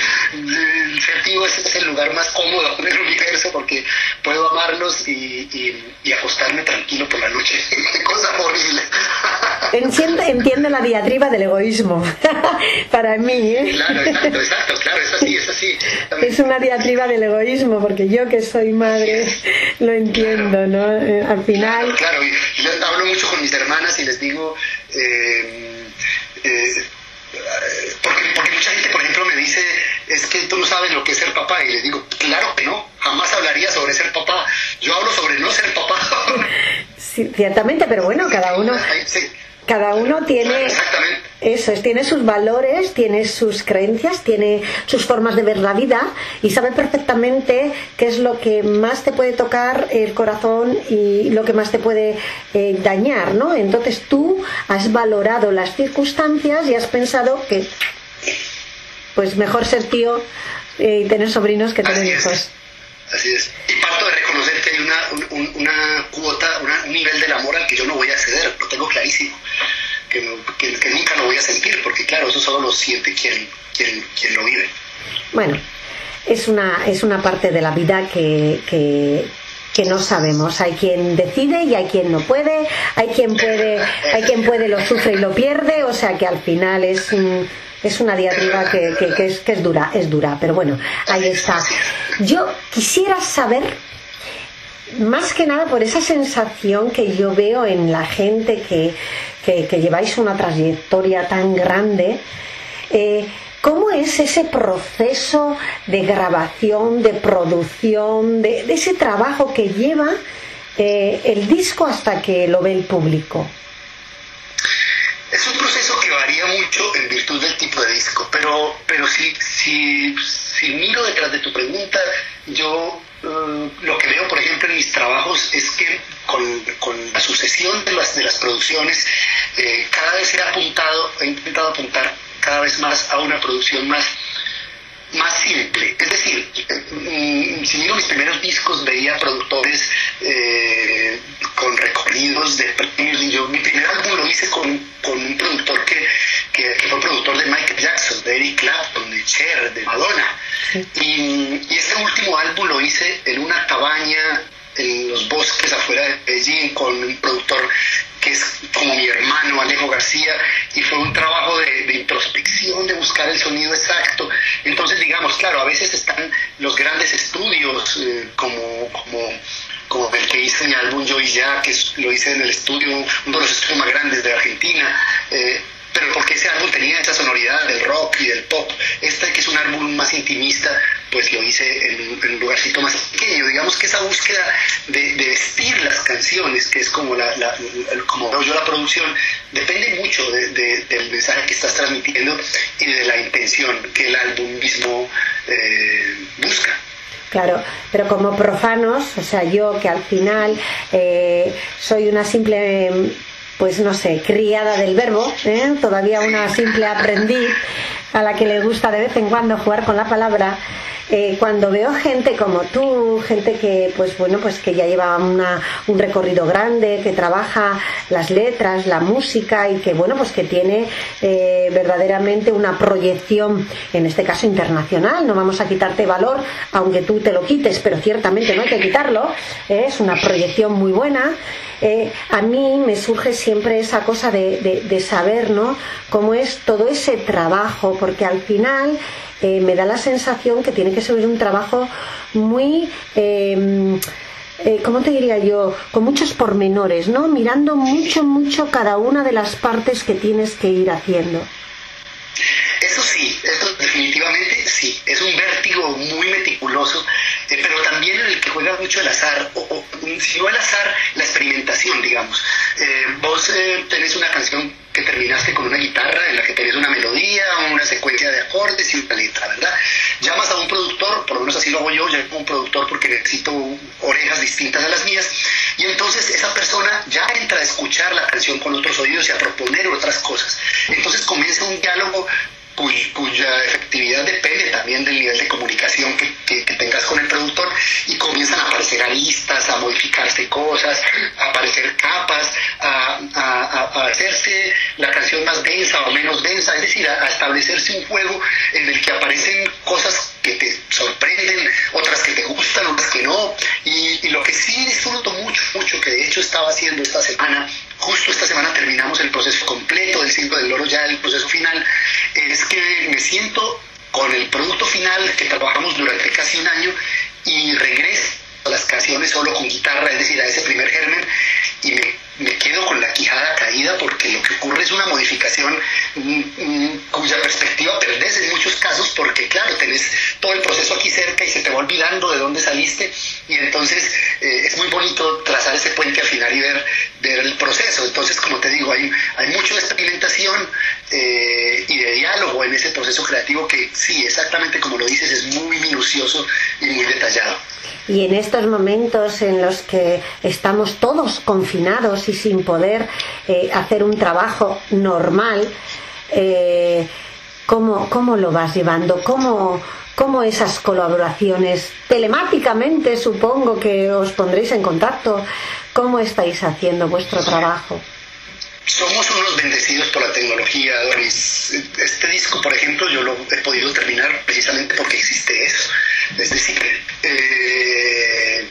ser tío es, es el lugar más cómodo del universo porque puedo amarlos y, y, y acostarme tranquilo por la noche. Qué cosa horrible. Entiende, entiende la diatriba del egoísmo. Para mí, ¿eh? Claro, exacto, exacto, claro, es así, es así. Es una diatriba del egoísmo, porque yo que soy madre lo entiendo, ¿no? Eh, Al final, Claro, y yo hablo mucho con mis hermanas y les digo, eh, eh, porque, porque mucha gente, por ejemplo, me dice, es que tú no sabes lo que es ser papá, y les digo, claro que no, jamás hablaría sobre ser papá, yo hablo sobre no ser papá. sí, ciertamente, pero bueno, cada uno, sí, cada uno tiene eso, es, tiene sus valores, tiene sus creencias, tiene sus formas de ver la vida y sabe perfectamente qué es lo que más te puede tocar el corazón y lo que más te puede eh, dañar, ¿no? Entonces tú has valorado las circunstancias y has pensado que pues mejor ser tío eh, y tener sobrinos que tener hijos. Así es. Y parto de reconocer que hay una, un- un- una cuota, un nivel del amor al que yo no voy a ceder, lo tengo clarísimo. Que, que- nunca lo voy a sentir, porque claro, eso solo lo siente quien, quien, quien lo vive. Bueno, es una, es una parte de la vida que, que, que no sabemos. Hay quien decide y hay quien no puede, hay quien puede, hay quien puede lo sufre y lo pierde, o sea que al final es es una diatriba que, que- es, dura, es dura, pero bueno, ahí está. Yo quisiera saber más que nada por esa sensación que yo veo en la gente que, lleváis una trayectoria tan grande, eh, ¿cómo es ese proceso de grabación, de producción, de, de ese trabajo que lleva eh, el disco hasta que lo ve el público? Es un proceso que varía mucho en virtud del tipo de disco, pero, pero si, si, si miro detrás de tu pregunta, yo eh, lo que veo, por ejemplo, en mis trabajos es que con, con la sucesión de las, de las producciones, eh, cada vez he apuntado, he intentado apuntar cada vez más a una producción más más simple. Es decir, mm, si miro mis primeros discos veía productores eh, con recorridos de premios. y Yo mi primer álbum lo hice con, con un productor que, que, que fue productor de Michael Jackson, de Eric Clapton, de Cher, de Madonna. Y, y este último álbum lo hice en una cabaña en los bosques afuera de Beijing con un productor que es como mi hermano Alejo García y fue un trabajo de, introspección, de buscar el sonido exacto. Entonces, digamos, claro, a veces están los grandes estudios eh, como, como, como el que hice en mi álbum Yo y Ya, que lo hice en el estudio, uno de los estudios más grandes de Argentina. eh, pero porque ese álbum tenía esa sonoridad del rock y del pop. Este que es un álbum más intimista, pues lo hice en, un- lugarcito más pequeño. Digamos que esa búsqueda de, vestir las canciones, que es como la, la- la- como veo yo la producción, depende mucho de- de- del mensaje que estás transmitiendo y de la intención que el álbum mismo eh, busca. Claro, pero como profanos, o sea, yo que al final eh, soy una simple, pues no sé, criada del verbo, ¿eh? todavía una simple aprendiz a la que le gusta de vez en cuando jugar con la palabra, eh, cuando veo gente como tú, gente que pues bueno pues que ya lleva una- un recorrido grande, que trabaja las letras, la música y que bueno pues que tiene eh, verdaderamente una proyección, en este caso internacional, no vamos a quitarte valor aunque tú te lo quites, pero ciertamente no hay que quitarlo, ¿eh? es una proyección muy buena. Eh, a mí me surge siempre esa cosa de, de- de saber ¿no? cómo es todo ese trabajo, porque al final eh, me da la sensación que tiene que ser un trabajo muy... eh, eh, ¿cómo te diría yo? Con muchos pormenores, ¿no? Mirando mucho, mucho cada una de las partes que tienes que ir haciendo. Eso sí, eso definitivamente sí, es un vértigo muy meticuloso eh, pero también en el que juega mucho el azar, o, o, si no el azar, la experimentación, digamos. Eh, vos eh, tenés una canción que terminaste con una guitarra en la que tenés una melodía, una secuencia de acordes y una letra, ¿verdad? Llamas a un productor, por lo menos así lo hago yo, llamo a un productor porque necesito orejas distintas a las mías, y entonces esa persona ya entra a escuchar la canción con otros oídos y a proponer otras cosas. Entonces comienza un diálogo cuy- cuya efectividad depende también del nivel de comunicación que, que- tengas con el productor y comienzan a aparecer aristas, a modificarse cosas, a aparecer capas, a, a- a- hacerse la canción más densa o menos densa, es decir, a, establecerse un juego en el que aparecen cosas que te sorprenden, otras que te gustan, otras que no. Y, y lo que sí disfruto mucho, mucho, que de hecho estaba haciendo esta semana, justo esta semana terminamos el proceso completo del Cinco del Loro, ya el proceso final, es que me siento con el producto final que trabajamos durante casi un año y regreso a las canciones solo con guitarra, es decir, a ese primer germen, y me, me quedo con la quijada caída porque lo que ocurre es una modificación mm, mm, cuya perspectiva perdés en muchos casos porque claro, tenés todo el proceso aquí cerca y se te va olvidando de dónde saliste y entonces eh, es muy bonito trazar ese puente al final y ver, ver el proceso. Entonces, como te digo, hay, hay mucho de experimentación eh, y de diálogo en ese proceso creativo que sí, exactamente como lo dices, es muy minucioso y muy detallado. Y en estos momentos en los que estamos todos confinados y sin poder eh, hacer un trabajo normal, eh, ¿cómo, ¿cómo lo vas llevando? ¿Cómo, ¿Cómo esas colaboraciones telemáticamente supongo que os pondréis en contacto? ¿Cómo estáis haciendo vuestro trabajo? Somos unos bendecidos por la tecnología. Este disco, por ejemplo, yo lo he podido terminar precisamente porque existe eso. Es decir, eh,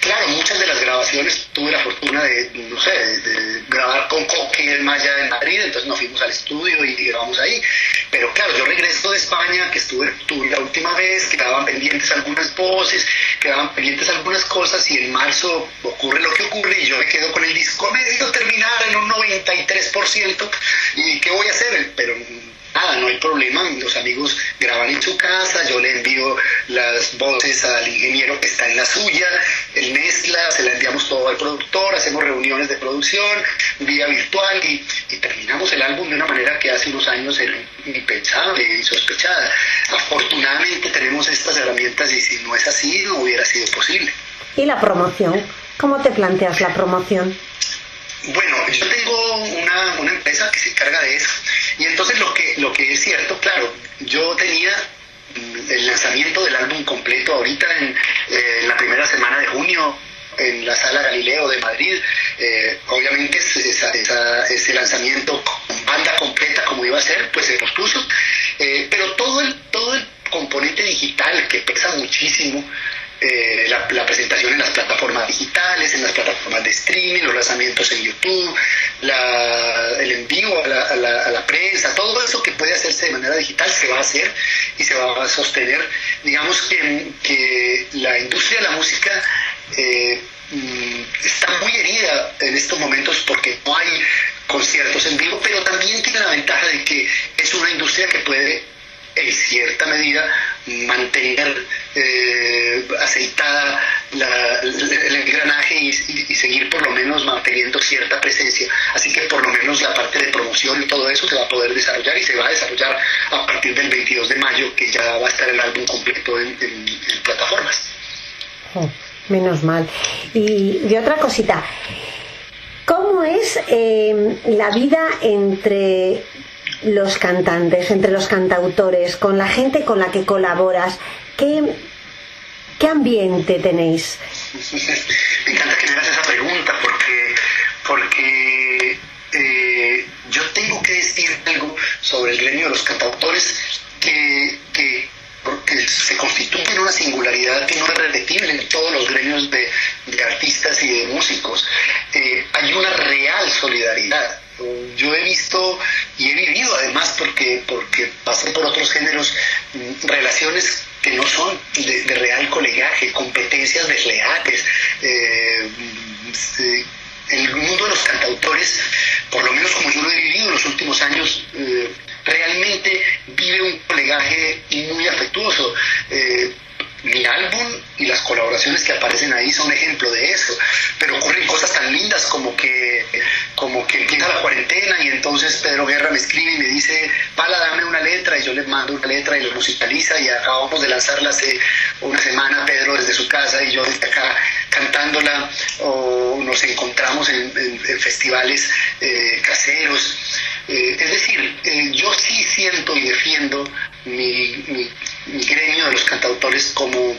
claro, muchas de las grabaciones tuve la fortuna de, no sé, de grabar con Coque en Maya en Madrid, entonces nos fuimos al estudio y grabamos ahí. Pero claro, yo regreso de España, que estuve, estuve la última vez, quedaban pendientes algunas voces, quedaban pendientes algunas cosas y en marzo ocurre lo que ocurre y yo me quedo con el disco medio terminado en un 93% y ¿qué voy a hacer? Pero nada, no hay problema, los amigos graban en su casa, yo le envío las voces al ingeniero que está en la suya, él mezcla, se la enviamos todo al productor, hacemos reuniones de producción, vía virtual y, y terminamos el álbum de una manera que hace unos años era impensable, insospechada. Afortunadamente tenemos estas herramientas y si no es así no hubiera sido posible. ¿Y la promoción? ¿Cómo te planteas la promoción? Bueno, yo tengo una, una empresa que se encarga de eso. Y entonces lo que, lo que es cierto, claro, yo tenía el lanzamiento del álbum completo ahorita en, eh, en la primera semana de junio en la sala Galileo de Madrid. Eh, obviamente es- esa- esa- ese lanzamiento con banda completa como iba a ser, pues se pospuso. Eh, pero todo el, todo el componente digital que pesa muchísimo, eh, la, presentación en las plataformas digitales, en las plataformas de streaming, los lanzamientos en YouTube, la- el envío a la, a la- a la prensa, todo eso que puede hacerse de manera digital se va a hacer y se va a sostener. Digamos que, que la industria de la música eh, mm, está muy herida en estos momentos porque no hay conciertos en vivo, pero también tiene la ventaja de que es una industria que puede en cierta medida mantener eh, aceitada la- el engranaje y, seguir por lo menos manteniendo cierta presencia. Así que por lo menos la parte de promoción y todo eso se va a poder desarrollar y se va a desarrollar a partir del 22 de mayo, que ya va a estar el álbum completo en plataformas. Oh, menos mal. Y, y otra cosita, ¿cómo es eh, la vida entre los cantantes, entre los cantautores, con la gente con la que colaboras? ¿Qué, qué ambiente tenéis? Me encanta que me hagas esa pregunta porque, porque eh, yo tengo que decir algo sobre el gremio de los cantautores que, que, se constituye en una singularidad que no es repetible en todos los gremios de, de artistas y de músicos. Eh, hay una real solidaridad. Yo he visto y he vivido además porque, porque pasé por otros géneros mm, relaciones que no son de, real colegaje, competencias desleales. eh, eh, el mundo de los cantautores, por lo menos como yo lo he vivido en los últimos años, eh, una letra y yo le mando una letra y lo musicaliza y acabamos de lanzarla hace una semana Pedro desde su casa y yo desde acá cantándola o nos encontramos en, en- en festivales eh, caseros. Eh, es decir, eh, yo sí siento y defiendo mi, mi- mi gremio de los cantautores como,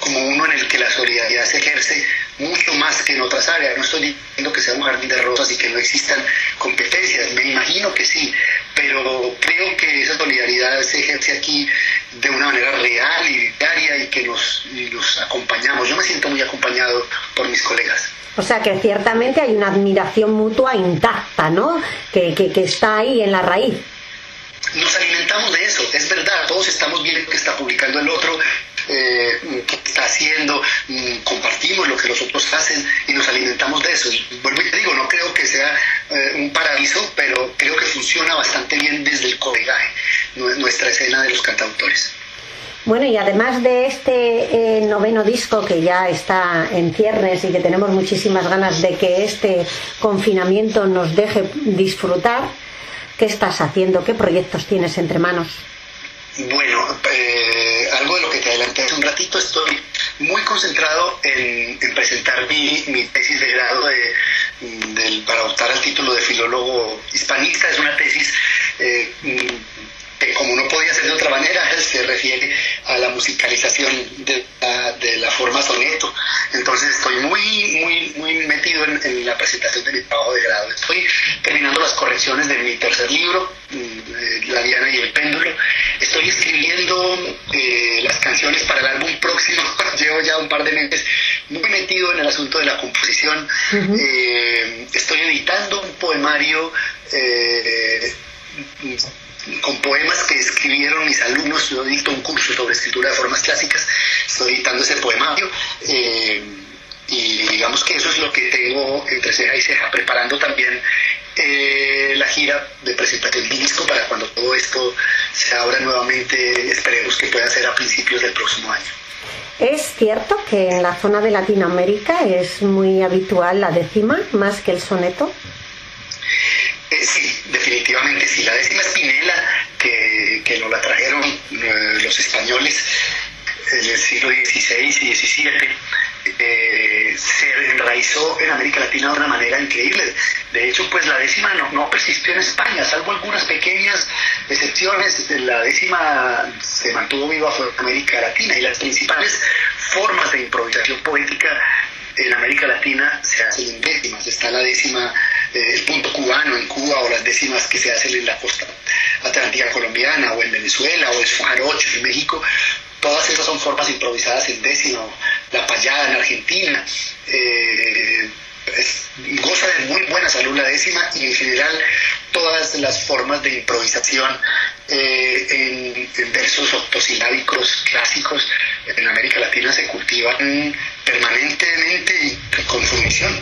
como uno en el que la solidaridad se ejerce mucho más que en otras áreas. No estoy diciendo que sea un jardín de rosas y que no existan competencias, me imagino que sí, pero creo que esa solidaridad se ejerce aquí de una manera real y diaria y que nos, y nos acompañamos. Yo me siento muy acompañado por mis colegas. O sea que ciertamente hay una admiración mutua intacta, ¿no? Que, que, que está ahí en la raíz. nos alimentamos de eso, es verdad, todos estamos viendo que está publicando el otro, eh, qué está haciendo, mm, compartimos lo que los otros hacen y nos alimentamos de eso. Y vuelvo y te digo, no creo que sea eh, un paraíso, pero creo que funciona bastante bien desde el colegaje, nu- nuestra escena de los cantautores. Bueno, y además de este noveno disco que ya está en ciernes y que tenemos muchísimas ganas de que este confinamiento nos deje disfrutar, ¿qué estás haciendo? ¿Qué proyectos tienes entre manos? Bueno, eh, algo de lo que te adelanté hace un ratito, estoy muy concentrado en, en presentar mi, tesis de grado de, del- para optar al título de filólogo hispanista. Es una tesis eh, que como de otra manera, se refiere a la musicalización de la, de la forma soneto. Entonces estoy muy, muy, muy metido en, en la presentación de mi trabajo de grado. Estoy terminando las correcciones de mi tercer libro, mm, eh, La Diana y el Péndulo. Estoy escribiendo eh, las canciones para el álbum próximo. Llevo ya un par de meses muy metido en el asunto de la composición. Eh, estoy editando un poemario. eh, con poemas que escribieron mis alumnos, yo dicto un curso sobre escritura de formas clásicas, estoy editando ese poemario eh, y digamos que eso es lo que tengo entre ceja y ceja, preparando también eh, la gira de presentación del disco para cuando todo esto se abra nuevamente, esperemos que pueda ser a principios del próximo año. ¿Es cierto que en la zona de Latinoamérica es muy habitual la décima más que el soneto? Eh, sí, definitivamente sí. La décima espinela que, que nos la trajeron eh, los españoles en el siglo XVI y XVII eh, se enraizó en América Latina de una manera increíble. De hecho, pues la décima no, no persistió en España, salvo algunas pequeñas excepciones. La décima se mantuvo viva de América Latina y las principales formas de improvisación poética en América Latina se hacen en décimas. Está la décima, eh, el punto cubano en Cuba o las décimas que se hacen en la costa atlántica colombiana o en Venezuela o el jarocho en México. Todas esas son formas improvisadas en décima. La payada en Argentina. eh, es- goza de muy buena salud la décima y en general todas las formas de improvisación eh, en, en versos octosilábicos clásicos en América Latina se cultivan permanentemente y con sumisión.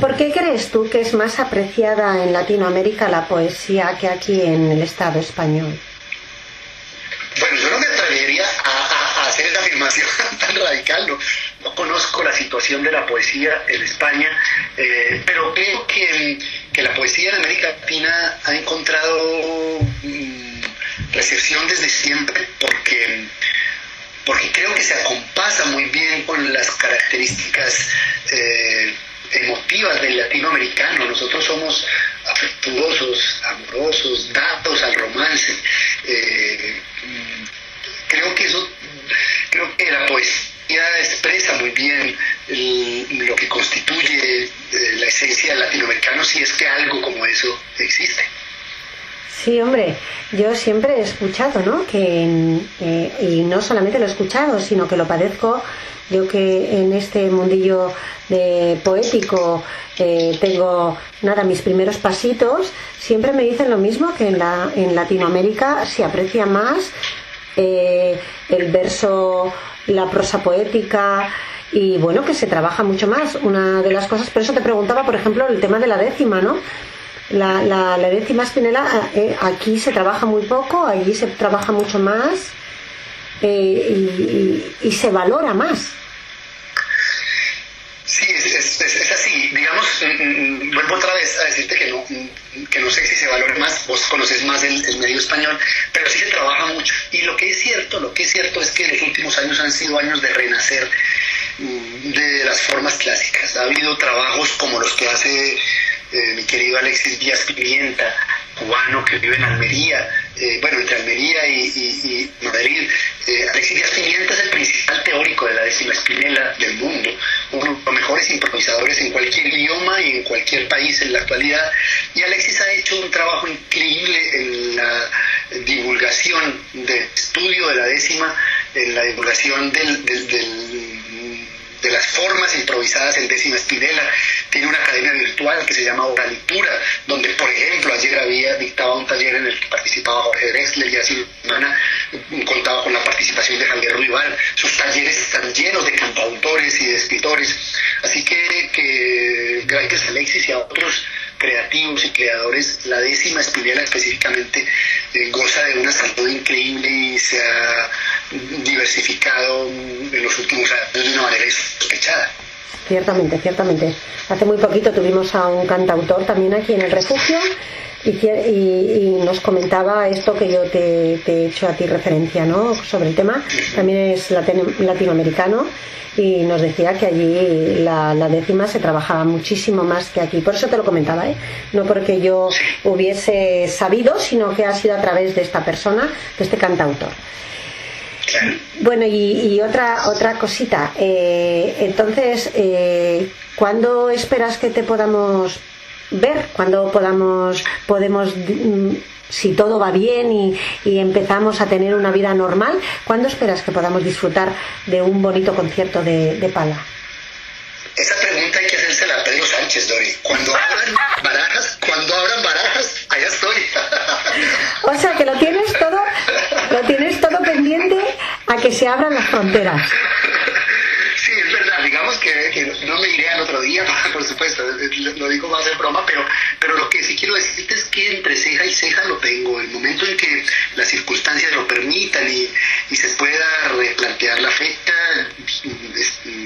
¿Por qué crees tú que es más apreciada en Latinoamérica la poesía que aquí en el Estado español? Bueno, yo no me atrevería a, a- a hacer esa afirmación tan radical, no, no conozco la situación de la poesía en España, eh, pero creo que, que la poesía en América Latina ha encontrado mm, recepción desde siempre porque, porque creo que se acompasa muy bien con las características eh, emotivas del latinoamericano. Nosotros somos afectuosos, amorosos, dados al romance. Eh, mm, creo que eso, creo que la poesía expresa muy bien lo que constituye eh, la esencia del latinoamericano, si es que algo como eso existe. Sí, hombre, yo siempre he escuchado, ¿no? Que, eh, y no solamente lo he escuchado, sino que lo padezco. Yo que en este mundillo de poético eh, tengo, nada, mis primeros pasitos, siempre me dicen lo mismo, que en, la, en Latinoamérica se aprecia más el verso, la prosa poética y bueno, que se trabaja mucho más. Una de las cosas, por eso te preguntaba, por ejemplo, el tema de la décima, ¿no? La, la, la décima espinela, eh, aquí se trabaja muy poco, allí se trabaja mucho más eh, y, y- y se valora más. Sí, es, es- es- así. Digamos, mm, mm, vuelvo otra vez a decirte que no, que no sé si se valora más, vos conoces más el, el medio español, pero sí se trabaja mucho. Y lo que es cierto, lo que es cierto es que los últimos años han sido años de renacer mm, de las formas clásicas. Ha habido trabajos como los que hace eh, mi querido Alexis Díaz Pimienta, cubano que vive en Almería, eh, bueno, entre Almería y, y- y Madrid. Eh, Alexis Díaz Pimienta es el principal teórico de la décima espinela del mundo, uno improvisadores en cualquier idioma y en cualquier país en la actualidad. Y Alexis ha hecho un trabajo increíble en la divulgación del estudio de la décima, en la divulgación del- del- del de las formas improvisadas en décima espinela. Tiene una academia virtual que se llama Oralitura, donde, por ejemplo, ayer había dictaba un taller en el que participaba Jorge Drexler y hace semana contaba con la participación de Javier Ruibal. Sus talleres están llenos de cantautores y de escritores. Así que, que gracias a Alexis y a otros creativos y creadores, la décima espinela específicamente eh, goza de una salud increíble y se ha diversificado en los últimos años de una manera insospechada. Ciertamente, ciertamente. Hace muy poquito tuvimos a un cantautor también aquí en el refugio y, y- y nos comentaba esto que yo te, te he hecho a ti referencia, ¿no? Sobre el tema. También es latino- latinoamericano y nos decía que allí la, la décima se trabajaba muchísimo más que aquí. Por eso te lo comentaba, ¿eh? No porque yo hubiese sabido, sino que ha sido a través de esta persona, de este cantautor. Bueno, y, y otra otra cosita. eh, entonces, eh, ¿cuándo esperas que te podamos ver? ¿Cuándo podamos podemos mm, si todo va bien y, y empezamos a tener una vida normal? ¿Cuándo esperas que podamos disfrutar de un bonito concierto de, de pala? Esa pregunta hay que hacérsela a Pedro Sánchez, Dori. Cuando abran barajas, cuando abran barajas, allá estoy. O sea que lo tienes todo, lo tienes todo pendiente a que se abran las fronteras. Digamos que, no me iré al otro día, por supuesto, lo digo más de broma, pero, pero lo que sí quiero decirte es que entre ceja y ceja lo tengo. El momento en que las circunstancias lo permitan y, y se pueda replantear la fecha,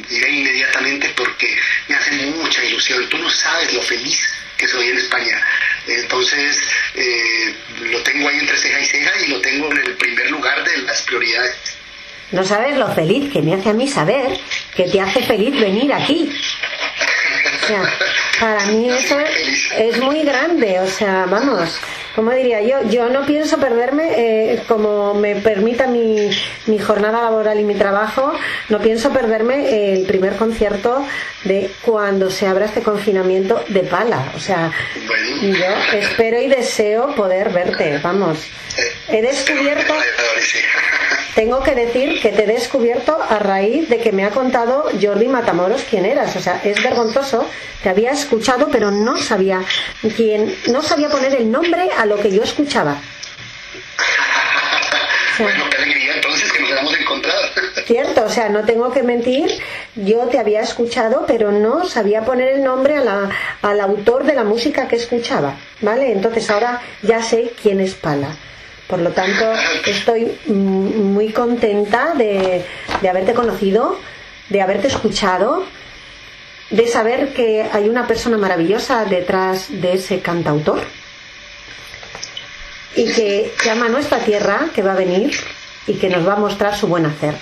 iré inmediatamente porque me hace mucha ilusión. Tú no sabes lo feliz que soy en España. Entonces, eh, lo tengo ahí entre ceja y ceja y lo tengo en el primer lugar de las prioridades. No sabes lo feliz que me hace a mí saber que te hace feliz venir aquí. O sea, para mí eso es muy grande. O sea, vamos, como diría yo, yo no pienso perderme, eh, como me permita mi, mi jornada laboral y mi trabajo, no pienso perderme el primer concierto de cuando se abra este confinamiento de pala. O sea, yo espero y deseo poder verte, vamos. He descubierto... Tengo que decir que te he descubierto a raíz de que me ha contado Jordi Matamoros quién eras. O sea, es vergonzoso. Te había escuchado, pero no sabía quién, no sabía poner el nombre a lo que yo escuchaba. Bueno, qué alegría entonces que nos hayamos encontrado. Cierto, o sea, no tengo que mentir. Yo te había escuchado, pero no sabía poner el nombre a la- al autor de la música que escuchaba. ¿Vale? Entonces ahora ya sé quién es Pala. Por lo tanto, estoy mm, muy contenta de, haberte conocido, de haberte escuchado, de saber que hay una persona maravillosa detrás de ese cantautor y que, que ama nuestra tierra, que va a venir y que nos va a mostrar su buen hacer.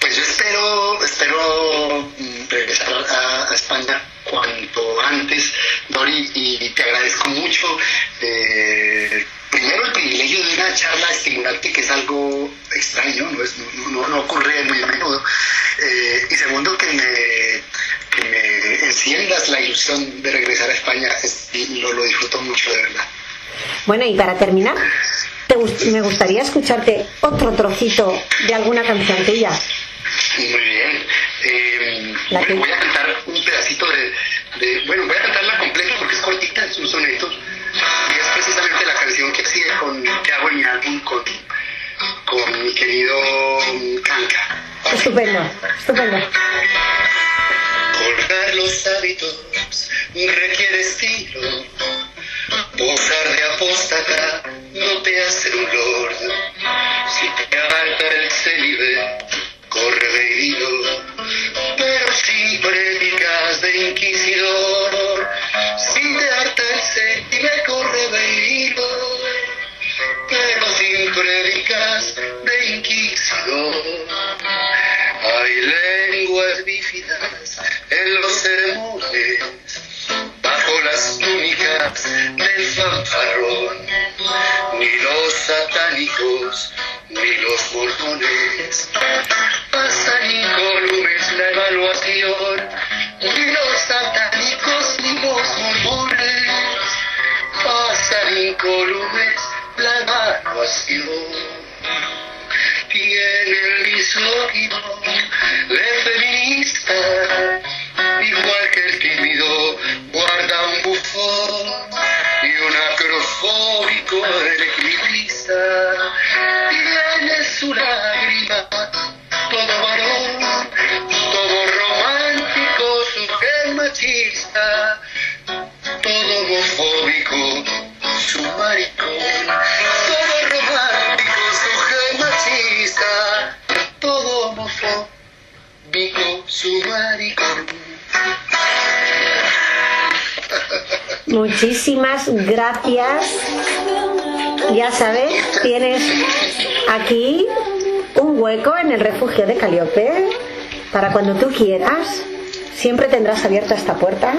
Pues yo espero, espero mm, regresar a, a España cuanto antes, Dori, y te agradezco mucho. eh, primero el privilegio de una charla estimulante, que es algo extraño, no, es, no, no- no ocurre muy a menudo. eh, y segundo, que me, que me enciendas la ilusión de regresar a España, es- y lo, lo disfruto mucho, de verdad. Bueno, y para terminar, te me gustaría escucharte otro trocito de alguna canción tuya. Muy bien. Eh, Voy a cantar un pedacito de, de- Bueno, voy a cantarla completa porque es cortita, es un soneto. Precisamente la canción que hacía con, que hago en mi álbum con, con mi querido Kanka. Estupendo, estupendo. Colgar los hábitos requiere estilo. Posar de apóstata no te hace un lord. Si te abarca el célibe, corre bebido. Pero si predicas de inquisidor, dice y me corre venirlo, pero sin prédicas de inquisidor. Hay lenguas bífidas en los sermones, bajo las túnicas del fanfarrón, ni los satánicos, ni los mormones, pasan incólumes la evaluación, ni los satánicos, ni los mormones, pasan incólumes la evaluación. Y en el misógino de feminista, igual que el tímido guarda un bufón y un acrofóbico equilibrista, tiene su lágrima su maricón. Muchísimas gracias. Ya sabes, tienes aquí un hueco en el refugio de Caliope para cuando tú quieras. Siempre tendrás abierta esta puerta.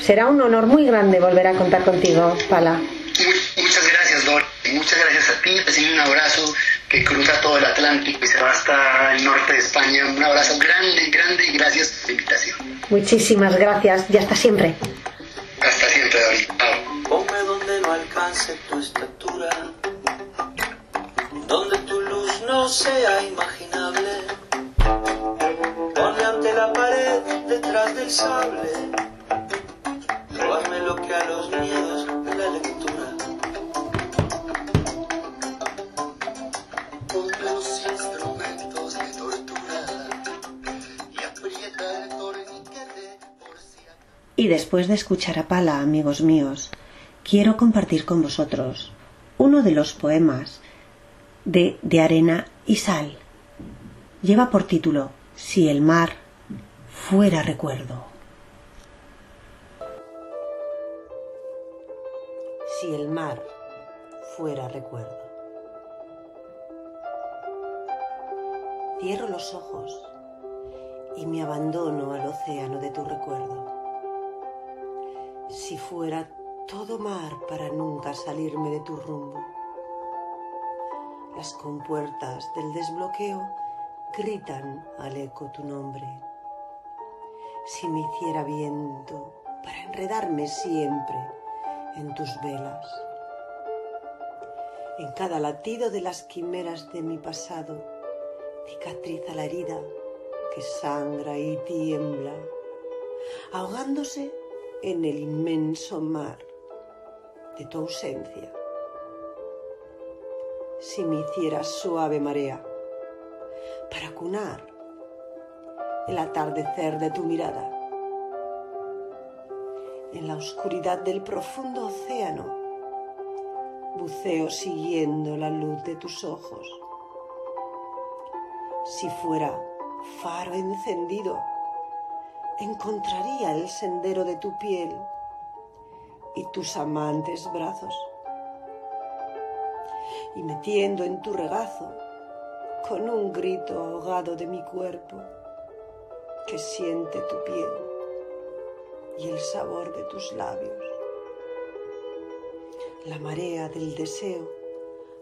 Será un honor muy grande volver a contar contigo, Pala. Mu- Muchas gracias, Dor. Muchas gracias a ti. Te un abrazo que cruza todo el Atlántico y se va hasta el norte de España. Un abrazo grande, grande y gracias por la invitación. Muchísimas gracias y hasta siempre. Hasta siempre, David. Ponme donde no alcance tu estatura, donde tu luz no sea imaginable. Ponme ante la pared detrás del sable, o hazme lo que a los miedos Y después de escuchar a Pala, amigos míos, quiero compartir con vosotros uno de los poemas de De Arena y Sal. Lleva por título Si el mar fuera recuerdo. Si el mar fuera recuerdo. Cierro los ojos y me abandono al océano de tu recuerdo. Si fuera todo mar para nunca salirme de tu rumbo. Las compuertas del desbloqueo gritan al eco tu nombre. Si me hiciera viento para enredarme siempre en tus velas. En cada latido de las quimeras de mi pasado cicatriza la herida que sangra y tiembla, ahogándose en el inmenso mar de tu ausencia. Si me hiciera suave marea para cunar el atardecer de tu mirada, en la oscuridad del profundo océano, buceo siguiendo la luz de tus ojos. Si fuera faro encendido, encontraría el sendero de tu piel y tus amantes brazos. Y metiendo en tu regazo, con un grito ahogado de mi cuerpo, que siente tu piel y el sabor de tus labios. La marea del deseo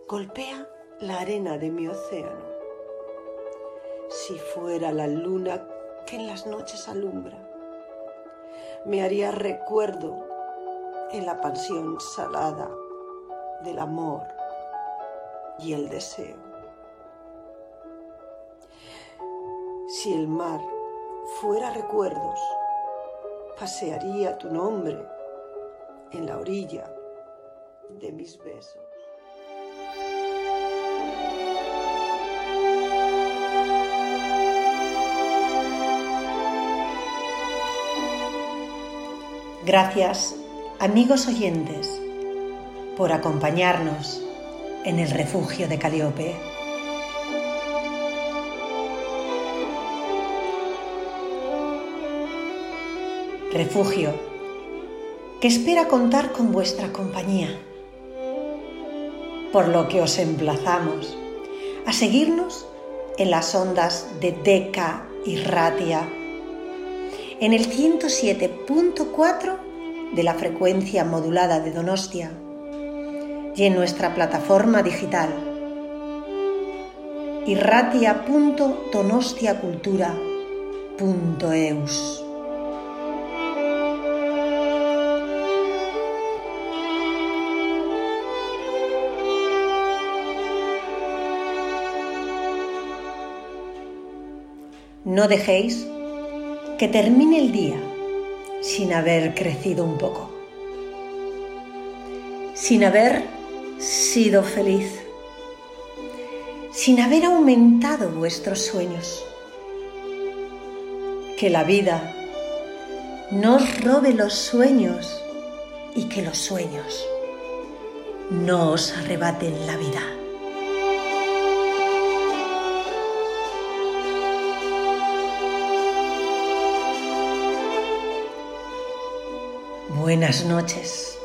golpea la arena de mi océano. Si fuera la luna que en las noches alumbra, me haría recuerdo en la pasión salada del amor y el deseo. Si el mar fuera recuerdos, pasearía tu nombre en la orilla de mis besos. Gracias, amigos oyentes, por acompañarnos en el refugio de Caliope. Refugio que espera contar con vuestra compañía. Por lo que os emplazamos a seguirnos en las ondas de Deca y Ratia, en el 107.4 de la frecuencia modulada de Donostia y en nuestra plataforma digital irratia.donostiacultura.eus. No dejéis que termine el día sin haber crecido un poco, sin haber sido feliz, sin haber aumentado vuestros sueños. Que la vida no os robe los sueños y que los sueños no os arrebaten la vida. Buenas noches.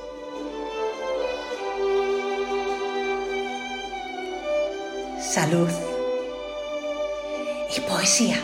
Salud y poesía.